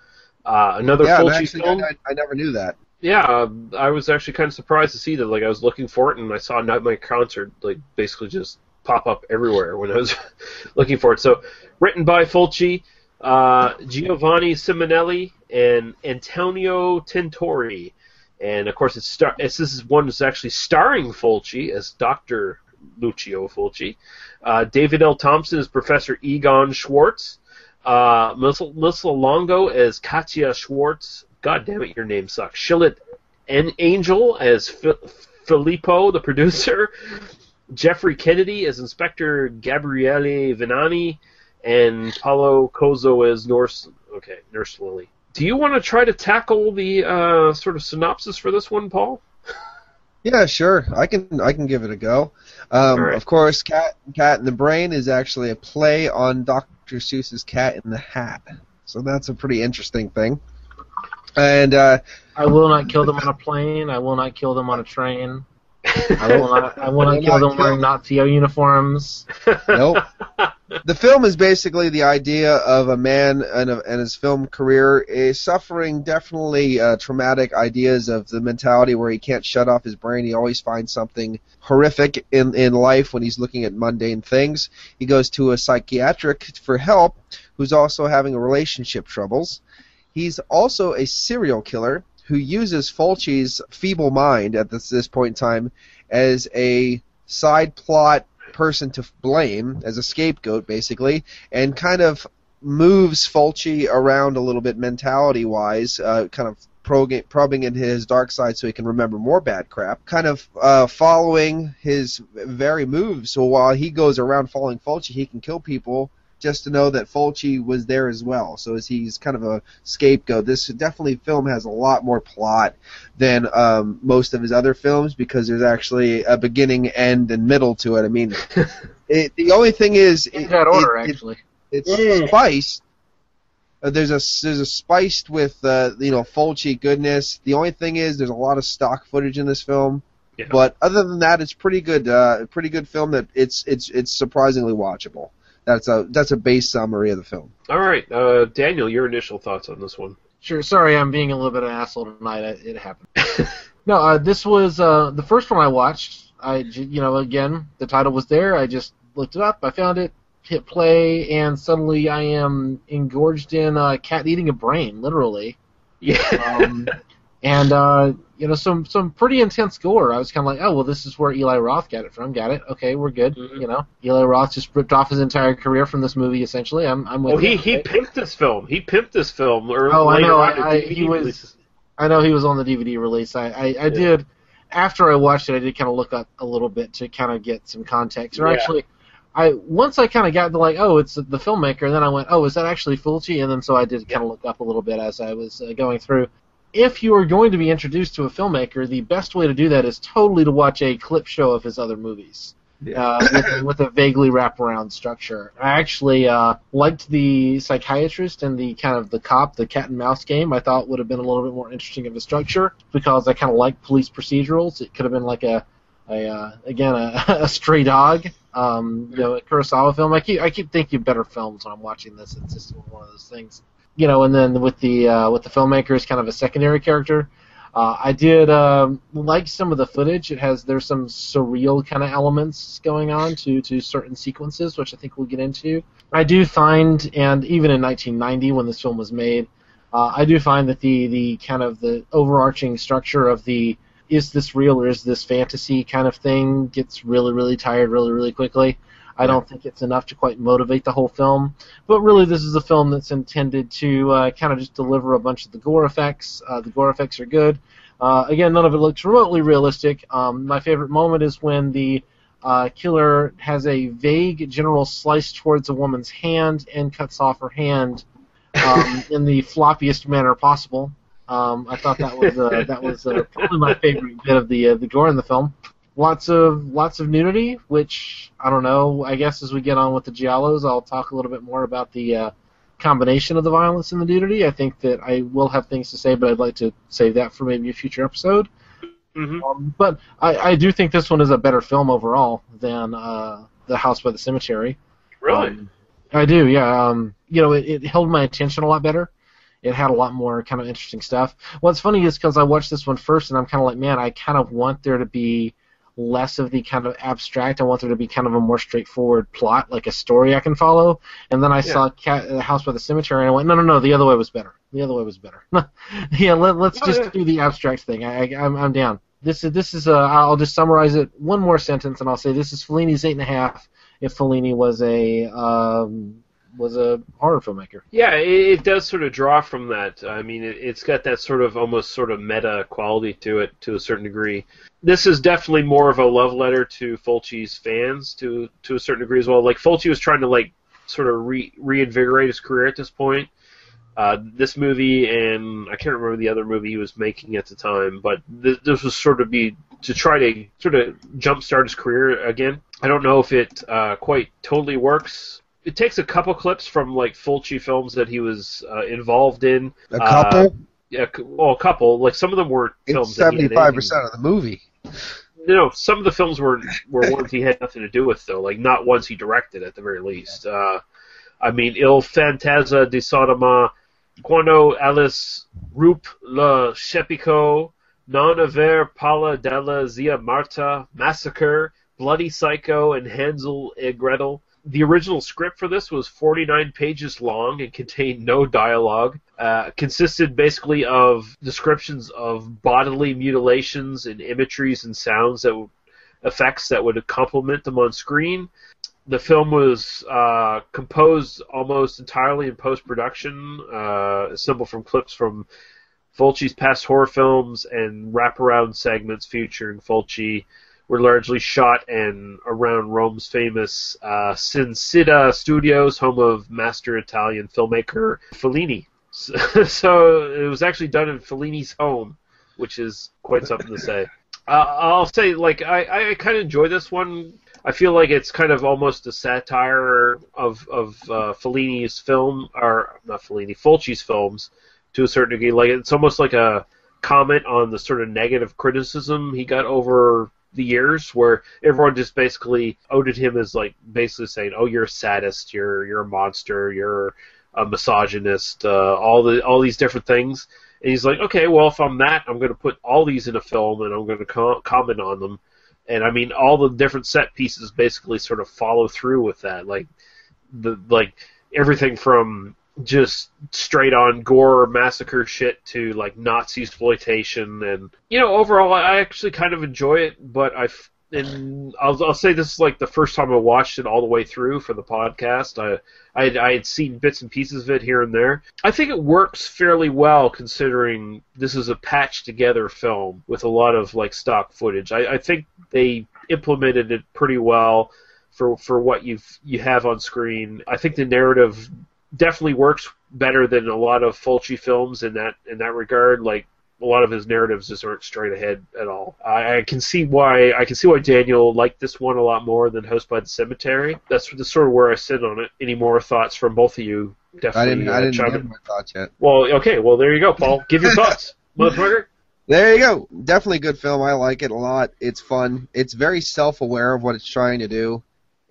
Uh, another yeah, Fulci actually, film. I, I never knew that. Yeah, uh, I was actually kind of surprised to see that. Like, I was looking for it, and I saw Nightmare Concert like basically just pop up everywhere when I was looking for it. So, written by Fulci, uh, Giovanni Simonelli, and Antonio Tintori, and of course, it's star- it's, this is one that's actually starring Fulci as Doctor Lucio Fulci. Uh, David L. Thompson is Professor Egon Schwartz. Uh, Melissa, Longo as Katya Schwartz. God damn it, your name sucks. Shillet N. Angel as Fi- Filippo, the producer. Jeffrey Kennedy as Inspector Gabriele Venani, and Paolo Cozzo as Nurse. Okay, Nurse Lily. Do you want to try to tackle the uh, sort of synopsis for this one, Paul? Yeah, sure. I can I can give it a go. Um, All right. Of course, Cat Cat in the Brain is actually a play on Dr. Seuss's Cat in the Hat. So that's a pretty interesting thing. And uh, I will not kill them on a plane. I will not kill them on a train. I will not. I will not kill them wearing Nazi uniforms. nope. the film is basically the idea of a man and, a, and his film career is suffering definitely uh, traumatic ideas of the mentality where he can't shut off his brain. He always finds something horrific in, in life when he's looking at mundane things. He goes to a psychiatric for help who's also having relationship troubles. He's also a serial killer who uses Fulci's feeble mind at this, this point in time as a side plot person to blame, as a scapegoat, basically, and kind of moves Fulci around a little bit mentality wise, uh, kind of probing, into his dark side so he can remember more bad crap, kind of uh, following his very moves. So while he goes around following Fulci, he can kill people just to know that Fulci was there as well. So as he's kind of a scapegoat. This definitely film has a lot more plot than um, most of his other films because there's actually a beginning, end, and middle to it. I mean, it, the only thing is In it, that order, it- it- actually. it's Yeah. spiced. Uh, there's a there's a spiced with uh, you know Fulci goodness. The only thing is there's a lot of stock footage in this film, Yeah. but other than that, it's pretty good. Uh, pretty good film that it's it's it's surprisingly watchable. That's a that's a base summary of the film. All right, uh, Daniel, your initial thoughts on this one? Sure. Sorry, I'm being a little bit of an asshole tonight. It, it happened. no, uh, this was uh, the first one I watched. I you know, again, the title was there. I just looked it up. I found it, hit play, and suddenly I am engorged in a cat eating a brain, literally. Yeah. Um, and uh, you know, some some pretty intense gore. I was kind of like, oh well, this is where Eli Roth got it from. Got it? Okay, we're good. Mm-hmm. You know, Eli Roth just ripped off his entire career from this movie. Essentially, I'm I'm with Oh, he you. he pimped this film. He pimped this film. Or Oh, I know. I, I, he was. releases. I know he was on the DVD release. I, I, I did. After I watched it, I did kind of look up a little bit to kind of get some context. Or Yeah. actually, I once I kind of got to like, oh, it's the filmmaker. And then I went, oh, is that actually Fulci? And then so I did kind of look up a little bit as I was uh, going through. If you are going to be introduced to a filmmaker, the best way to do that is totally to watch a clip show of his other movies uh, with, a, with a vaguely wraparound structure. I actually uh, liked the psychiatrist and the kind of the cop, the cat and mouse game. I thought would have been a little bit more interesting of a structure because I kind of like police procedurals. It could have been like a, a uh, again a, a stray dog, um, you know, a Kurosawa film. I keep I keep thinking of better films when I'm watching this. It's just one of those things, you know. And then with the uh, with the filmmaker is kind of a secondary character. Uh, I did um, like some of the footage. It has there's some surreal kind of elements going on to to certain sequences, which I think we'll get into. I do find, and even in 1990 when this film was made, uh, I do find that the the kind of the overarching structure of the is this real or is this fantasy kind of thing gets really really tired really really quickly. I don't think it's enough to quite motivate the whole film. But really, this is a film that's intended to uh, kind of just deliver a bunch of the gore effects. Uh, the gore effects are good. Uh, again, none of it looks remotely realistic. Um, my favorite moment is when the uh, killer has a vague general slice towards a woman's hand and cuts off her hand um, in the floppiest manner possible. Um, I thought that was uh, that was uh, probably my favorite bit of the uh, the gore in the film. Lots of lots of nudity, which I don't know. I guess as we get on with the giallos, I'll talk a little bit more about the uh, combination of the violence and the nudity. I think that I will have things to say, but I'd like to save that for maybe a future episode. Mm-hmm. Um, but I, I do think this one is a better film overall than uh, The House by the Cemetery. Really? Um, I do, yeah. Um, you know, it, it held my attention a lot better. It had a lot more kind of interesting stuff. What's funny is because I watched this one first, and I'm kind of like, man, I kind of want there to be less of the kind of abstract. I want there to be kind of a more straightforward plot, like a story I can follow. And then I saw Cat, uh, House by the Cemetery, and I went, no, no, no, the other way was better. The other way was better. yeah, let, let's Oh, just yeah. do the abstract thing. I, I, I'm, I'm down. This is this is. Uh, I'll just summarize it. One more sentence, and I'll say this is Fellini's eight and a half. If Fellini was a um, was a horror filmmaker. Yeah, it, it does sort of draw from that. I mean, it, it's got that sort of almost sort of meta quality to it to a certain degree. This is definitely more of a love letter to Fulci's fans to to a certain degree as well. Like Fulci was trying to like sort of re, reinvigorate his career at this point. Uh, this movie and I can't remember the other movie he was making at the time, but this, this was sort of be to try to sort of jumpstart his career again. I don't know if it uh, quite totally works. It takes a couple clips from like Fulci films that he was uh, involved in. A couple? Uh, yeah, well, a couple. Like some of them were films. It's that he had seventy five anything- percent of the movie. You know, some of the films were were ones he had nothing to do with, though. Like not ones he directed, at the very least. Uh, I mean, Il Fantasma di Sodoma, Quando Alice Rupe le Chepico, Non aver paura della zia Marta, Massacre, Bloody Psycho, and Hansel and Gretel. The original script for this was 49 pages long and contained no dialogue. Uh, consisted basically of descriptions of bodily mutilations and imageries and sounds that w- effects that would complement them on screen. The film was uh, composed almost entirely in post production, uh, assembled from clips from Fulci's past horror films and wraparound segments featuring Fulci were largely shot in around Rome's famous uh, Cinecittà Studios, home of master Italian filmmaker Fellini. So, so it was actually done in Fellini's home, which is quite something to say. Uh, I'll say, like, I, I kind of enjoy this one. I feel like it's kind of almost a satire of of uh, Fellini's film, or not Fellini, Fulci's films, to a certain degree. Like it's almost like a comment on the sort of negative criticism he got over the years, where everyone just basically outed him as like basically saying, "Oh, you're a sadist, you're you're a monster, you're a misogynist, uh, all the all these different things." And he's like, "Okay, well, if I'm that, I'm going to put all these in a film and I'm going to co- comment on them." And I mean, all the different set pieces basically sort of follow through with that, like the like everything from just straight on gore massacre shit to like Nazi exploitation and you know overall I actually kind of enjoy it but I and I'll, I'll say this is like the first time I watched it all the way through for the podcast. I I had, I had seen bits and pieces of it here and there. I think it works fairly well considering this is a patched together film with a lot of like stock footage. I, I think they implemented it pretty well for for what you've you have on screen. I think the narrative definitely works better than a lot of Fulci films in that in that regard. Like a lot of his narratives just aren't straight ahead at all. I, I can see why I can see why Daniel liked this one a lot more than House by the Cemetery. That's the sort of where I sit on it. Any more thoughts from both of you? Definitely. I didn't. I uh, didn't chime give my thoughts yet. Well, okay. Well, there you go, Paul. Give your thoughts, motherfucker. There you go. Definitely a good film. I like it a lot. It's fun. It's very self-aware of what it's trying to do.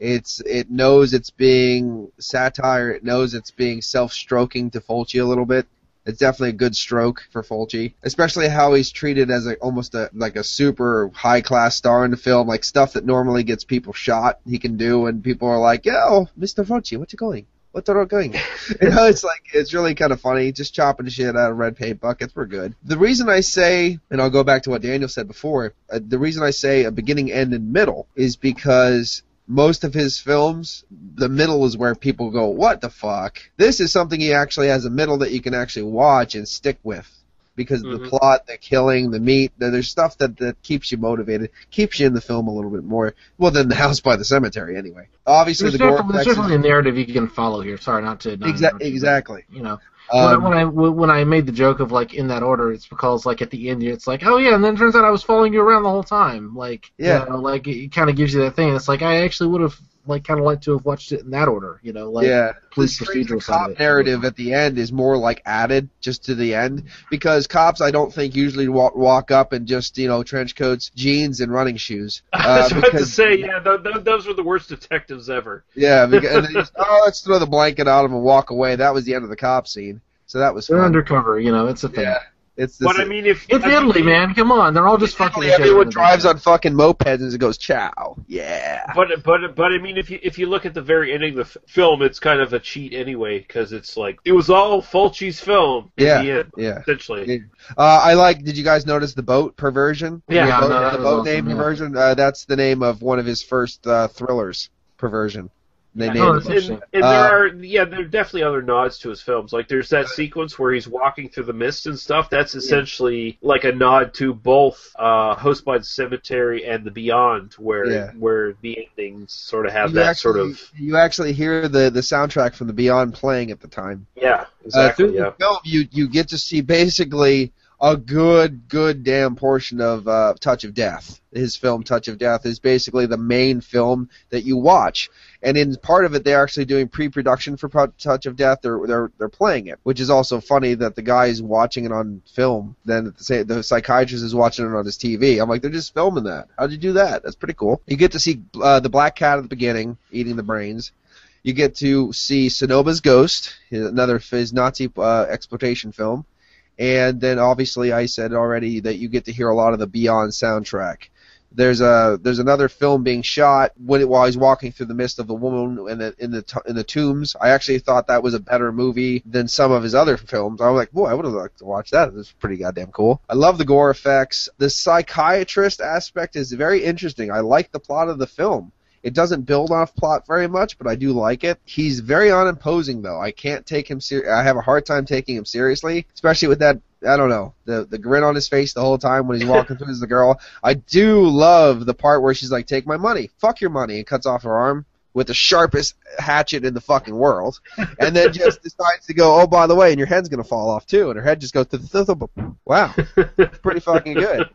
It's it knows it's being satire. It knows it's being self-stroking to Fulci a little bit. It's definitely a good stroke for Fulci, especially how he's treated as a almost a like a super high class star in the film, like stuff that normally gets people shot. He can do, and people are like, "Yo, Mr. Fulci, what you going? What are you going?" you know, it's like it's really kind of funny. Just chopping the shit out of red paint buckets. We're good. The reason I say, and I'll go back to what Daniel said before, uh, the reason I say a beginning, end, and middle is because most of his films, the middle is where people go, "What the fuck?" This is something he actually has a middle that you can actually watch and stick with. Because of the mm-hmm. plot, the killing, the meat, there's stuff that, that keeps you motivated, keeps you in the film a little bit more. Well, than the house by the cemetery, anyway. Obviously, There's the gore definitely, there's definitely a narrative you can follow here. Sorry, not to. Not Exa- interrupt you, but, exactly. You know, Um, when, I, when I when I made the joke of like in that order, it's because like at the end it's like, oh yeah, and then it turns out I was following you around the whole time. Like, Yeah. you know, like it, kind of gives you that thing. It's like I actually would have like kind of like to have watched it in that order. You know, like yeah, police the procedural side cop of it. narrative at the end is more like added just to the end because cops I don't think usually walk, walk up in just you know trench coats, jeans, and running shoes. I Uh, was about to say, yeah, th- th- those were the worst detectives ever. yeah, because, and just, oh, let's throw the blanket on them and walk away. That was the end of the cop scene. So that was They're fun. undercover. You know, it's a thing. Yeah, it's the But I mean, if It's I mean, Italy, man. Come on, they're all just fucking. each other in everyone the drives on fucking mopeds and it goes chow. Yeah. But but but I mean, if you if you look at the very ending of the f- film, it's kind of a cheat anyway because it's like it was all Fulci's film. In Yeah, the end, yeah. essentially. Uh, I like. Did you guys notice the boat perversion? Yeah. the Yeah, boat, no, the boat awesome, name yeah. perversion. Uh, that's the name of one of his first uh, thrillers. Perversion. They Yeah, named Oh, and, and Uh, there are yeah, there are definitely other nods to his films. Like there's that sequence where he's walking through the mist and stuff. That's essentially like a nod to both uh, House by the Cemetery and The Beyond, where Yeah. where the endings sort of have you that actually, sort of You actually hear the the soundtrack from the Beyond playing at the time. yeah, Uh, exactly through yeah. the film, you you get to see basically a good, good damn portion of uh, Touch of Death. His film Touch of Death is basically the main film that you watch, and in part of it, they're actually doing pre-production for Touch of Death. They're they're they're playing it, which is also funny that the guy is watching it on film. Then the, the psychiatrist is watching it on his TV. I'm like, they're just filming that. How'd you do that? That's pretty cool. You get to see uh, the black cat at the beginning eating the brains. You get to see Sodoma's Ghost, another his Nazi uh, exploitation film, and then obviously I said already that you get to hear a lot of the Beyond soundtrack. There's a there's another film being shot when while he's walking through the mist of the woman in the in the in the tombs. I actually thought that was a better movie than some of his other films. I was like, boy, I would have liked to watch that. It was pretty goddamn cool. I love the gore effects. The psychiatrist aspect is very interesting. I like the plot of the film. It doesn't build off plot very much, but I do like it. He's very unimposing though. I can't take him ser- I have a hard time taking him seriously, especially with that I don't know the the grin on his face the whole time when he's walking through as the girl. I do love the part where she's like, "Take my money, fuck your money," and cuts off her arm with the sharpest hatchet in the fucking world, and then just decides to go, "Oh, by the way, and your head's gonna fall off too," and her head just goes to the wow, pretty fucking good.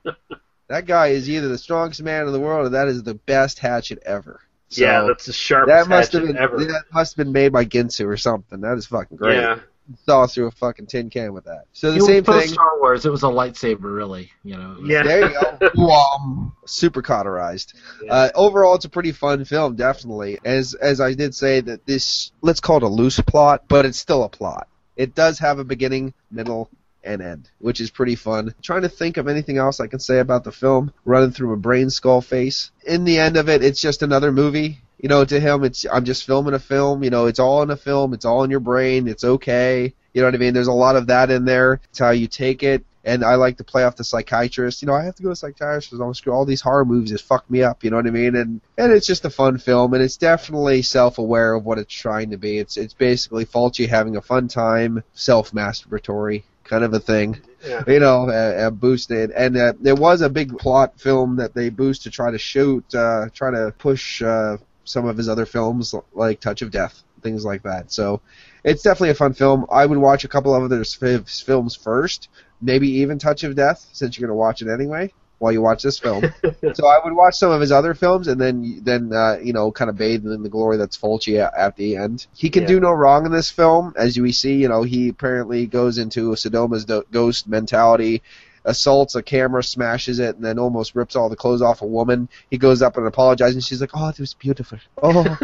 That guy is either the strongest man in the world, or that is the best hatchet ever. So yeah, that's the sharpest that must have been ever. that must have been made by Ginsu or something. That is fucking great. Yeah. Saw through a fucking tin can with that. So the It same post thing. Star Wars. It was a lightsaber, really. You know. was- Yeah. There you go. Whom. Super cauterized. Uh, overall, it's a pretty fun film, definitely. As as I did say that this, let's call it a loose plot, but it's still a plot. It does have a beginning, middle, and end, which is pretty fun. trying to think of anything else I can say about the film. Running through a brain skull face. In the end of it, it's just another movie. You know, to him, it's I'm just filming a film. You know, it's all in a film. It's all in your brain. It's okay. You know what I mean? There's a lot of that in there. It's how you take it. And I like to play off the psychiatrist. You know, I have to go to psychiatrist. I'm screw all these horror movies just fuck me up. You know what I mean? And and it's just a fun film, and it's definitely self-aware of what it's trying to be. It's it's basically Fulci having a fun time, self-masturbatory kind of a thing. Yeah. You know, uh, uh, boosted. And uh, there was a big plot film that they boost to try to shoot, uh, try to push uh, some of his other films like Touch of Death, things like that. So it's definitely a fun film. I would watch a couple of other films first, maybe even Touch of Death, since you're going to watch it anyway while you watch this film. so I would watch some of his other films and then then uh, you know kind of bathe in the glory that's Fulci at, at the end. He can Yeah. do no wrong in this film, as we see. You know, he apparently goes into Sodoma's do- ghost mentality. Assaults a camera, smashes it, and then almost rips all the clothes off a woman. He goes up and apologizes, and she's like, "Oh, it was beautiful." Oh,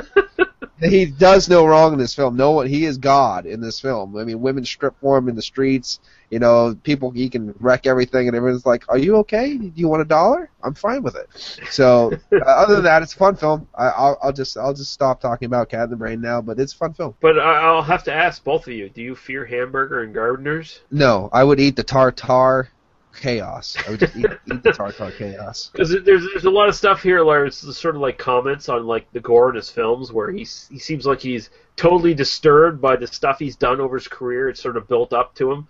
he does no wrong in this film. No one, he is God in this film. I mean, women strip for him in the streets. You know, people he can wreck everything, and everyone's like, "Are you okay? Do you want a dollar? I'm fine with it." So, uh, other than that, it's a fun film. I, I'll, I'll just I'll just stop talking about Cat in the Brain now, but it's a fun film. But I- I'll have to ask both of you: Do you fear hamburger and gardeners? No, I would eat the tartar chaos. I would just eat, eat the tartar chaos. Because there's there's a lot of stuff here where it's sort of like comments on like the gore in his films, where he's he seems like he's totally disturbed by the stuff he's done over his career. It's sort of built up to him,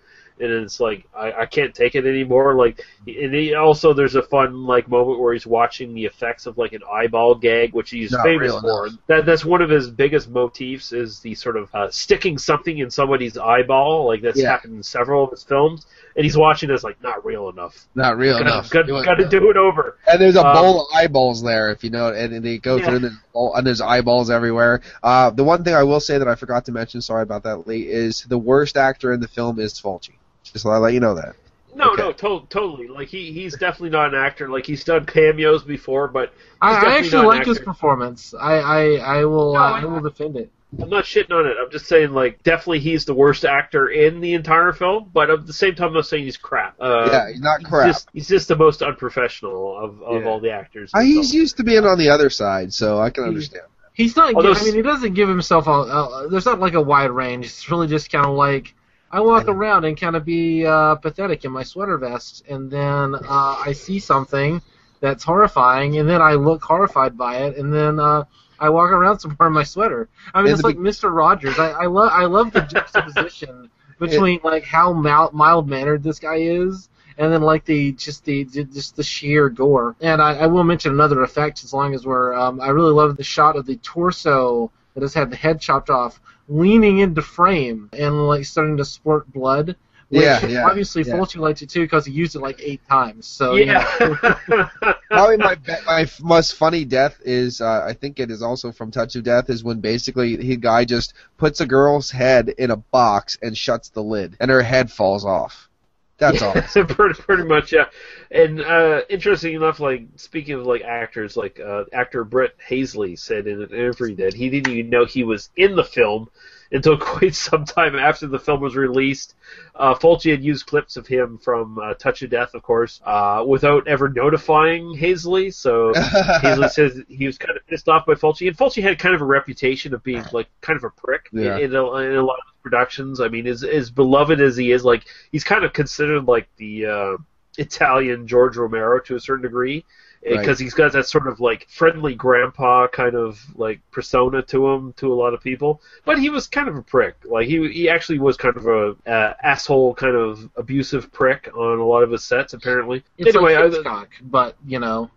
and it's like I, I can't take it anymore. Like, and he also there's a fun like moment where he's watching the effects of like an eyeball gag, which he's Not famous for. enough. That that's one of his biggest motifs is the sort of uh, sticking something in somebody's eyeball. Like that's Yeah. happened in several of his films, and he's watching this like not real enough. Not real Gotta, enough. Got, to do it over. And there's a Um, bowl of eyeballs there, if you know, and, and they go Yeah. through and there's, all- and there's eyeballs everywhere. Uh, the one thing I will say that I forgot to mention, sorry about that, Lee, is the worst actor in the film is Fulci. Just I'll let you know that. No, Okay. no, to- totally. Like he, he's definitely not an actor. Like he's done cameos before, but he's I, I actually not an like his performance. I I, I will No, uh, I- I will defend it. I'm not shitting on it. I'm just saying, like, definitely he's the worst actor in the entire film. But at the same time, I'm not saying he's crap. Uh, yeah, he's not crap. He's just, he's just the most unprofessional of, of Yeah. all the actors. Uh, he's used to being on the other side, so I can understand. He's not. Although I mean, he doesn't give himself a. Uh, there's not like a wide range. It's really just kind of like I walk around and kind of be uh, pathetic in my sweater vest, and then uh, I see something that's horrifying, and then I look horrified by it, and then uh, I walk around somewhere in my sweater. I mean, it's like Mister Rogers. I, I love. I love the juxtaposition between like how mild mannered this guy is. And then like the just the just the sheer gore, and I, I will mention another effect as long as we're. Um, I really love the shot of the torso that has had the head chopped off, leaning into frame and like starting to sport blood. Which Yeah, yeah, Obviously, yeah. Fulci liked it too because he used it like eight times. So you yeah. know. Probably my be- my f- most funny death is uh, I think it is also from Touch of Death is when basically the guy just puts a girl's head in a box and shuts the lid and her head falls off. That's all. pretty, pretty much, yeah. And uh, interesting enough, like speaking of like actors, like uh, actor Brett Halsey said in an interview that he didn't even know he was in the film until quite some time after the film was released. Uh, Fulci had used clips of him from uh, Touch of Death, of course, uh, without ever notifying Halsey. So Halsey says he was kind of pissed off by Fulci, and Fulci had kind of a reputation of being like kind of a prick Yeah. in, in, a, in a lot of productions. I mean, as as beloved as he is, like he's kind of considered like the uh, Italian George Romero to a certain degree because Right. he's got that sort of like friendly grandpa kind of like persona to him to a lot of people. But he was kind of a prick. Like he he actually was kind of a uh, asshole, kind of abusive prick on a lot of his sets. Apparently. It's anyway, like I- but you know,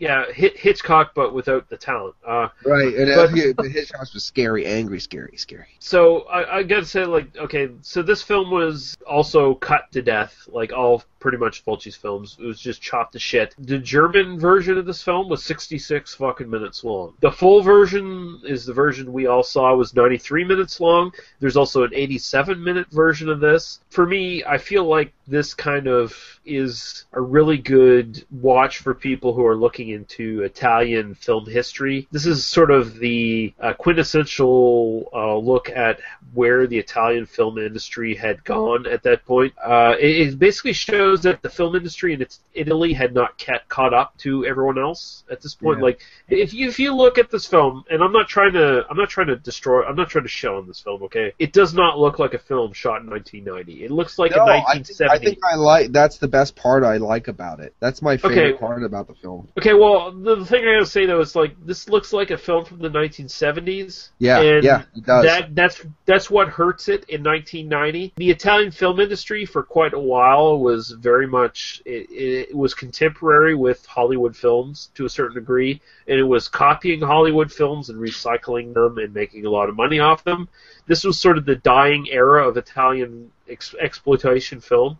yeah, Hit, Hitchcock, but without the talent. Uh, Right, and But- uh, but Hitchcock was scary, angry, scary, scary. So I, I gotta say, like, okay, so this film was also cut to death, like all pretty much Fulci's films. It was just chopped to shit. The German version of this film was 66 fucking minutes long. The full version is the version we all saw was 93 minutes long. There's also an 87 minute version of this. For me, I feel like this kind of is a really good watch for people who are looking into Italian film history. This is sort of the uh, quintessential uh, look at where the Italian film industry had gone at that point. Uh, it, it basically shows that the film industry in its, Italy had not ca- caught up to everyone else at this point. Yeah. Like if you if you look at this film, and I'm not trying to I'm not trying to destroy I'm not trying to shell on this film. Okay, it does not look like a film shot in 1990. It looks like no, a I think, 1970. I think I like. That's the best part I like about it. That's my favorite Okay. part about the film. Okay, well, the, the thing I gotta say though is like this looks like a film from the 1970s. Yeah, yeah, it does. That that's that's what hurts it in 1990. The Italian film industry for quite a while was very much it, it was contemporary with Hollywood films to a certain degree, and it was copying Hollywood films and recycling them and making a lot of money off them. This was sort of the dying era of Italian ex- exploitation film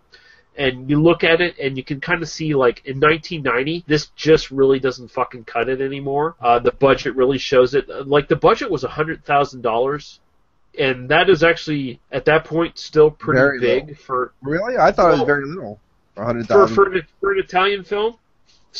and you look at it and you can kind of see like in 1990 this just really doesn't fucking cut it anymore uh, the budget really shows it Uh, like the budget was $100000 and that is actually at that point still pretty Very big low. for Really, I thought it was very little. A hundred for, for, an, for an Italian film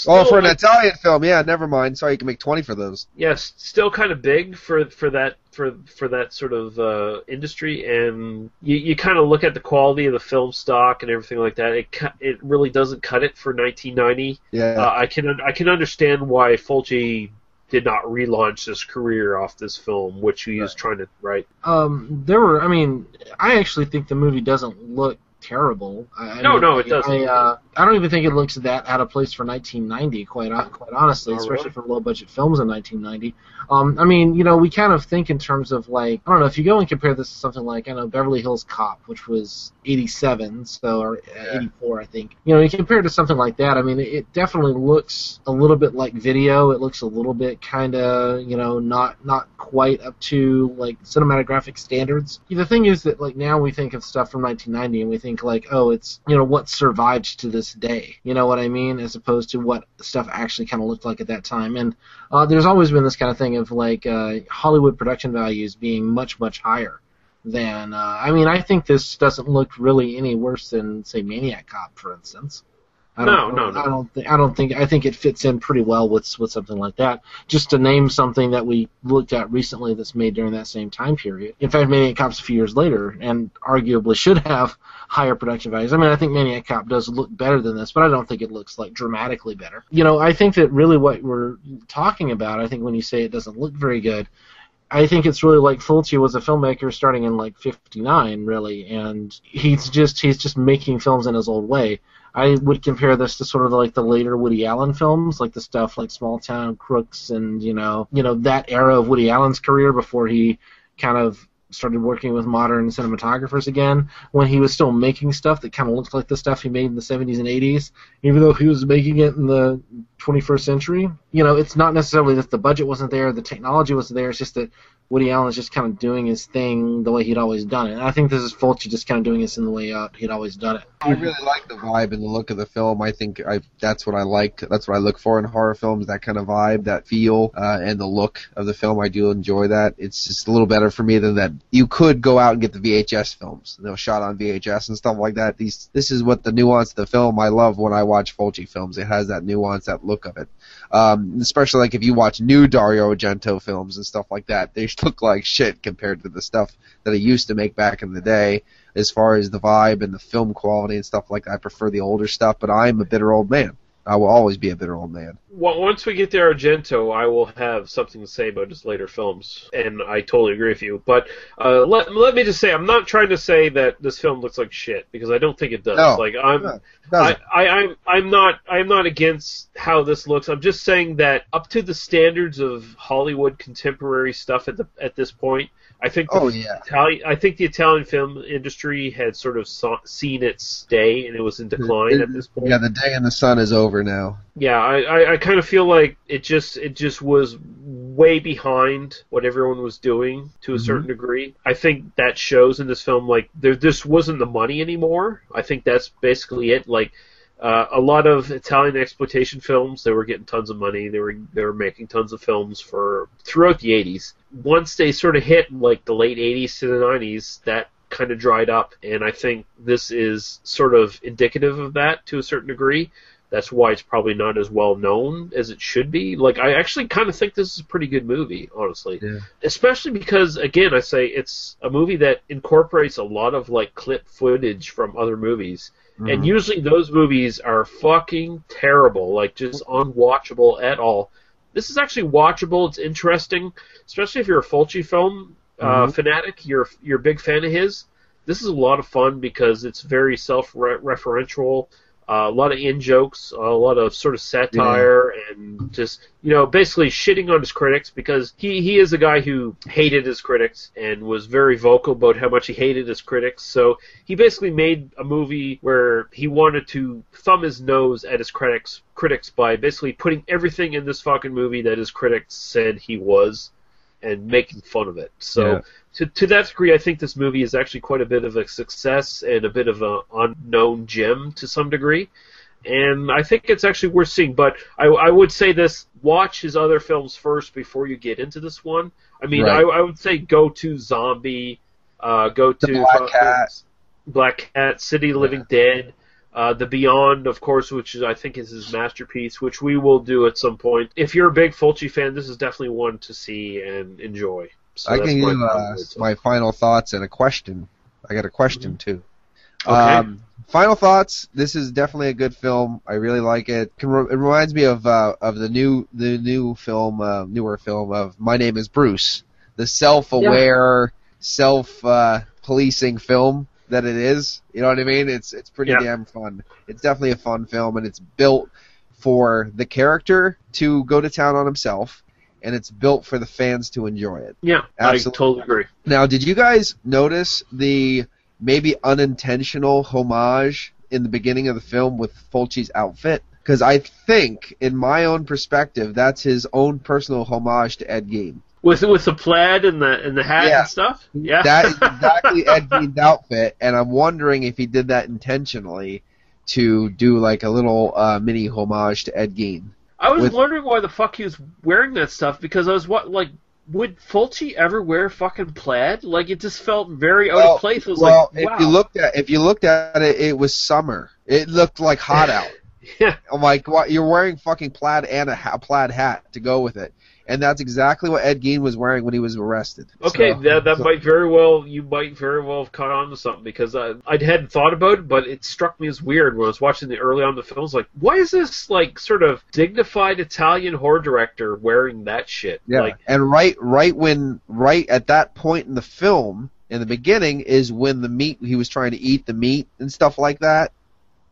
Oh, for an like, Italian film, yeah. Never mind. Sorry, you can make twenty for those. yes, still kind of big for for that for for that sort of uh, industry, and you you kind of look at the quality of the film stock and everything like that. It it really doesn't cut it for 1990. Yeah. Uh, I can I can understand why Fulci did not relaunch his career off this film, which he was trying to write. um, there were. I mean, I actually think the movie doesn't look terrible. I, No, no, it doesn't. I, uh, I don't even think it looks that out of place for 1990. Quite quite honestly, Oh, especially really? for low budget films in 1990. Um, I mean, you know, we kind of think in terms of like I don't know if you go and compare this to something like I know Beverly Hills Cop, which was 87, so or uh, 84, I think. You know, you compare it to something like that. I mean, it, it definitely looks a little bit like video. It looks a little bit kind of you know not not quite up to like cinematographic standards. The thing is that like now we think of stuff from 1990 and we think like oh it's you know what survived to this day. You know what I mean? As opposed to what stuff actually kind of looked like at that time. And uh, there's always been this kind of thing of like uh, Hollywood production values being much much higher than. Uh, I mean, I think this doesn't look really any worse than say Maniac Cop, for instance. I No, don't, no, no. I don't think. I don't think. I think it fits in pretty well with with something like that. Just to name something that we looked at recently that's made during that same time period. In fact, Maniac Cop's a few years later, and arguably should have higher production values. I mean, I think Maniac Cop does look better than this, but I don't think it looks like dramatically better. You know, I think that really what we're talking about. I think when you say it doesn't look very good. I think it's really like Fulci was a filmmaker starting in like '59, really, and he's just he's just making films in his old way. I would compare this to sort of like the later Woody Allen films, like the stuff like Small Town Crooks and you know you know that era of Woody Allen's career before he kind of started working with modern cinematographers again when he was still making stuff that kind of looked like the stuff he made in the 70s and 80s even though he was making it in the 21st century. You know it's not necessarily that the budget wasn't there the technology wasn't there it's just that Woody Allen's just kind of doing his thing the way he'd always done it. And I think this is Fulci just kind of doing this in the way uh, he'd always done it. I really like the vibe and the look of the film. I think I that's what I like. That's what I look for in horror films. That kind of vibe, that feel, uh, and the look of the film. I do enjoy that. It's just a little better for me than that. You could go out and get the VHS films, you know, shot on VHS and stuff like that. These this is what the nuance of the film I love when I watch Fulci films. It has that nuance, that look of it. Um, especially like if you watch new Dario Argento films and stuff like that, they look like shit compared to the stuff that he used to make back in the day. As far as the vibe and the film quality and stuff like that, I prefer the older stuff. But I'm a bitter old man. I will always be a bitter old man. Well, once we get to Argento, I will have something to say about his later films, and I totally agree with you. But uh, let let me just say, I'm not trying to say that this film looks like shit because I don't think it does. No, like I'm, no, I. I, I'm, I'm not, I'm not against how this looks. I'm just saying that up to the standards of Hollywood contemporary stuff at the at this point, I think the Oh, yeah. Italian, I think the Italian film industry had sort of saw, seen its day, and it was in decline at this point. Yeah, the day in the sun is over now. Yeah, I, I, I kind of feel like it just it just was way behind what everyone was doing to a Mhm. certain degree. I think that shows in this film. Like there this wasn't the money anymore. I think that's basically it. Like uh, a lot of Italian exploitation films, they were getting tons of money. They were they were making tons of films for throughout the 80s. Once they sort of hit like the late 80s to the 90s, that kind of dried up, and I think this is sort of indicative of that to a certain degree. That's why it's probably not as well known as it should be. Like I actually kind of think this is a pretty good movie, honestly. Yeah. Especially because again, I say it's a movie that incorporates a lot of like clip footage from other movies. And Mhm. usually those movies are fucking terrible, like just unwatchable at all. This is actually watchable. It's interesting, especially if you're a Fulci film uh, Mhm. fanatic. You're you're a big fan of his. This is a lot of fun because it's very self-referential. A lot of in jokes, a lot of sort of satire, and just you know basically shitting on his critics because he he is a guy who hated his critics and was very vocal about how much he hated his critics. So he basically made a movie where he wanted to thumb his nose at his critics critics by basically putting everything in this fucking movie that his critics said he was and making fun of it. So Yeah. to to that degree, I think this movie is actually quite a bit of a success and a bit of an unknown gem to some degree. And I think it's actually worth seeing. But I, I would say this: watch his other films first before you get into this one. I mean, Right. I, I would say go to Zombie, uh, go The to Black Cat. Black Cat, City Living Dead, uh, The Beyond, of course, which is, I think is his masterpiece, which we will do at some point. If you're a big Fulci fan, this is definitely one to see and enjoy. So I can my give uh, final my final thoughts and a question. I got a question too. Okay. Um, final thoughts. This is definitely a good film. I really like it. It reminds me of uh, of the new the new film, uh, newer film of My Name Is Bruce, the self-aware, self uh, policing film that it is. You know what I mean? It's it's pretty Yeah. damn fun. It's definitely a fun film, and it's built for the character to go to town on himself, and it's built for the fans to enjoy it. Yeah, Absolutely. I totally agree. Now, did you guys notice the maybe unintentional homage in the beginning of the film with Fulci's outfit? Because I think, in my own perspective, that's his own personal homage to Ed Gein. With with the plaid and the and the hat Yeah. and stuff. Yeah, That is exactly Ed Gein's outfit, and I'm wondering if he did that intentionally to do like a little uh, mini homage to Ed Gein. I was with- wondering why the fuck he was wearing that stuff because I was what like. Would Fulci ever wear fucking plaid? Like it just felt very out Well, of place. It was well, like, wow. if you looked at if you looked at it, it was summer. It looked like hot out. Yeah, I'm like, what? You're wearing fucking plaid and a ha- plaid hat to go with it, and that's exactly what Ed Gein was wearing when he was arrested. Okay, So- that, that so- might very well you might very well have caught on to something because I I hadn't thought about it, but it struck me as weird when I was watching the early on the films. Like, why is this like sort of dignified Italian horror director wearing that shit? yeah, Like, and right, right when, right at that point in the film, in the beginning, is when the meat he was trying to eat the meat and stuff like that.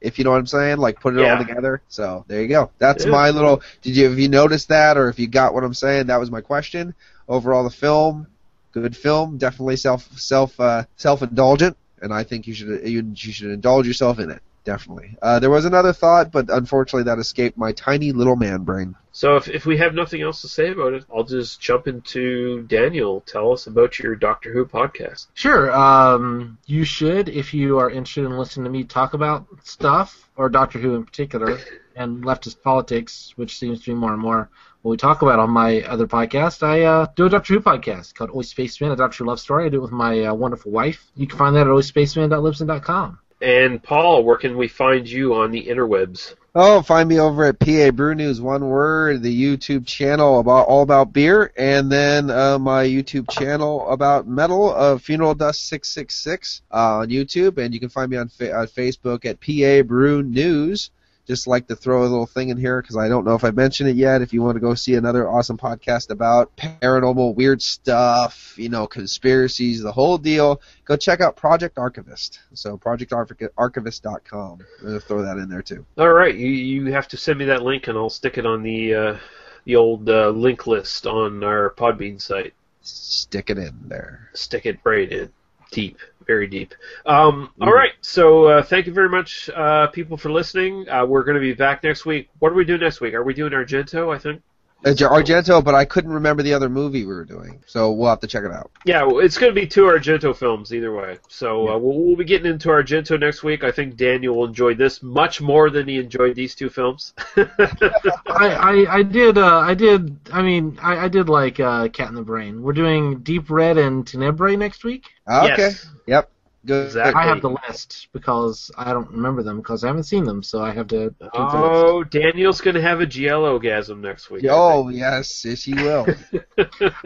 If you know what I'm saying, like put it Yeah. all together. So there you go. That's Yeah. my little. Did you have you noticed that, or if you got what I'm saying? That was my question. Overall, the film, good film, definitely self self uh, self indulgent, and I think you should you, you should indulge yourself in it. Definitely. Uh, there was another thought, but unfortunately that escaped my tiny little man brain. So if, if we have nothing else to say about it, I'll just jump into Daniel. Tell us about your Doctor Who podcast. Sure. Um, you should, if you are interested in listening to me talk about stuff, or Doctor Who in particular, and leftist politics, which seems to be more and more what we talk about on my other podcast. I uh, do a Doctor Who podcast called Always Spaceman, a Doctor Who love story. I do it with my uh, wonderful wife. You can find that at alwaysspaceman.libsyn.com. And Paul, where can we find you on the interwebs? Oh, find me over at PA Brew News, one word, the YouTube channel about all about beer, and then uh, my YouTube channel about metal of Funeral Dust six six six uh, on YouTube, and you can find me on, fa- on Facebook at PA Brew News. Just like to throw a little thing in here because I don't know if I mentioned it yet. If you want to go see another awesome podcast about paranormal weird stuff, you know, conspiracies, the whole deal, go check out Project Archivist. So projectarchivist.com. I'm gonna throw that in there too. All right, you you have to send me that link, and I'll stick it on the uh, the old uh, link list on our Podbean site. Stick it in there. Stick it right in, deep, very deep. Um, all right, so uh, thank you very much, uh, people, for listening. Uh, we're going to be back next week. What are we doing next week? Are we doing Argento? I think. Uh, Argento, but I couldn't remember the other movie we were doing, so we'll have to check it out. Yeah, well, it's going to be two Argento films either way. So uh, we'll, we'll be getting into Argento next week. I think Daniel will enjoy this much more than he enjoyed these two films. I, I, I did uh, I did I mean I, I did like uh, Cat in the Brain. We're doing Deep Red and Tenebrae next week. Ah, Okay. Yep. Good. Exactly. I have the list because I don't remember them because I haven't seen them, so I have to. keep the oh, Daniel's going to have a Giallogasm next week. Oh yes, yes he will.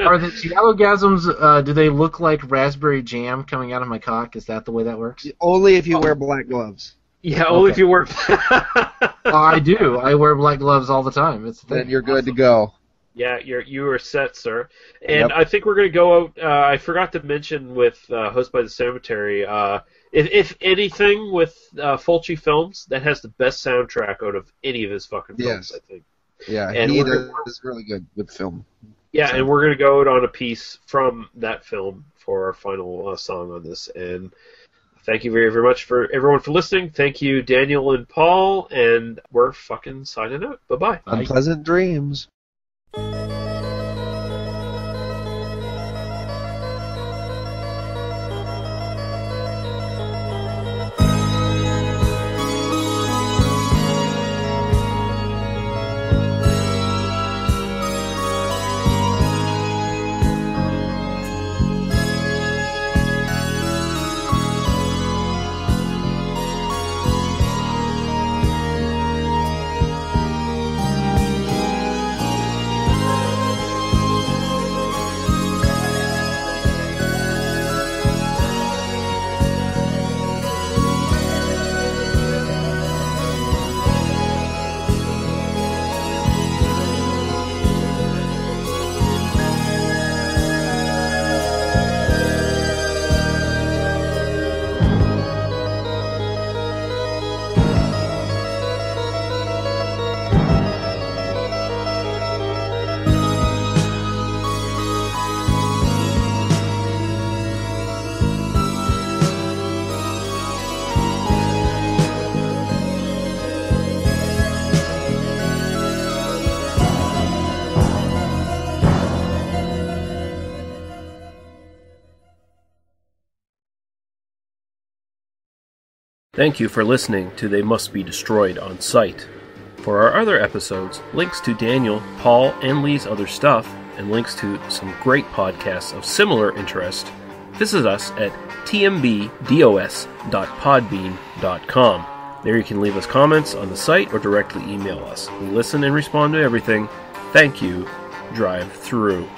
Are the Giallogasms, uh, do they look like raspberry jam coming out of my cock? Is that the way that works? Only if you wear black gloves. Yeah, only if you work. Oh, I do. I wear black gloves all the time. It's the Then you're good to go. Yeah, you're you are set, sir. And Yep. I think we're going to go out. Uh, I forgot to mention with uh, House by the Cemetery. Uh, if, if anything, with uh, Fulci Films, that has the best soundtrack out of any of his fucking films. Yes. I think. Yeah, And he does really good with film. Yeah, So- and we're going to go out on a piece from that film for our final uh, song on this. And thank you very, very much for everyone for listening. Thank you, Daniel and Paul. And we're fucking signing out. Bye bye. Unpleasant dreams. Bye. Thank you for listening to They Must Be Destroyed on Site. For our other episodes, links to Daniel, Paul, and Lee's other stuff, and links to some great podcasts of similar interest, visit us at tmbdos.podbean.com. There you can leave us comments on the site or directly email us. We listen and respond to everything. Thank you. Drive through.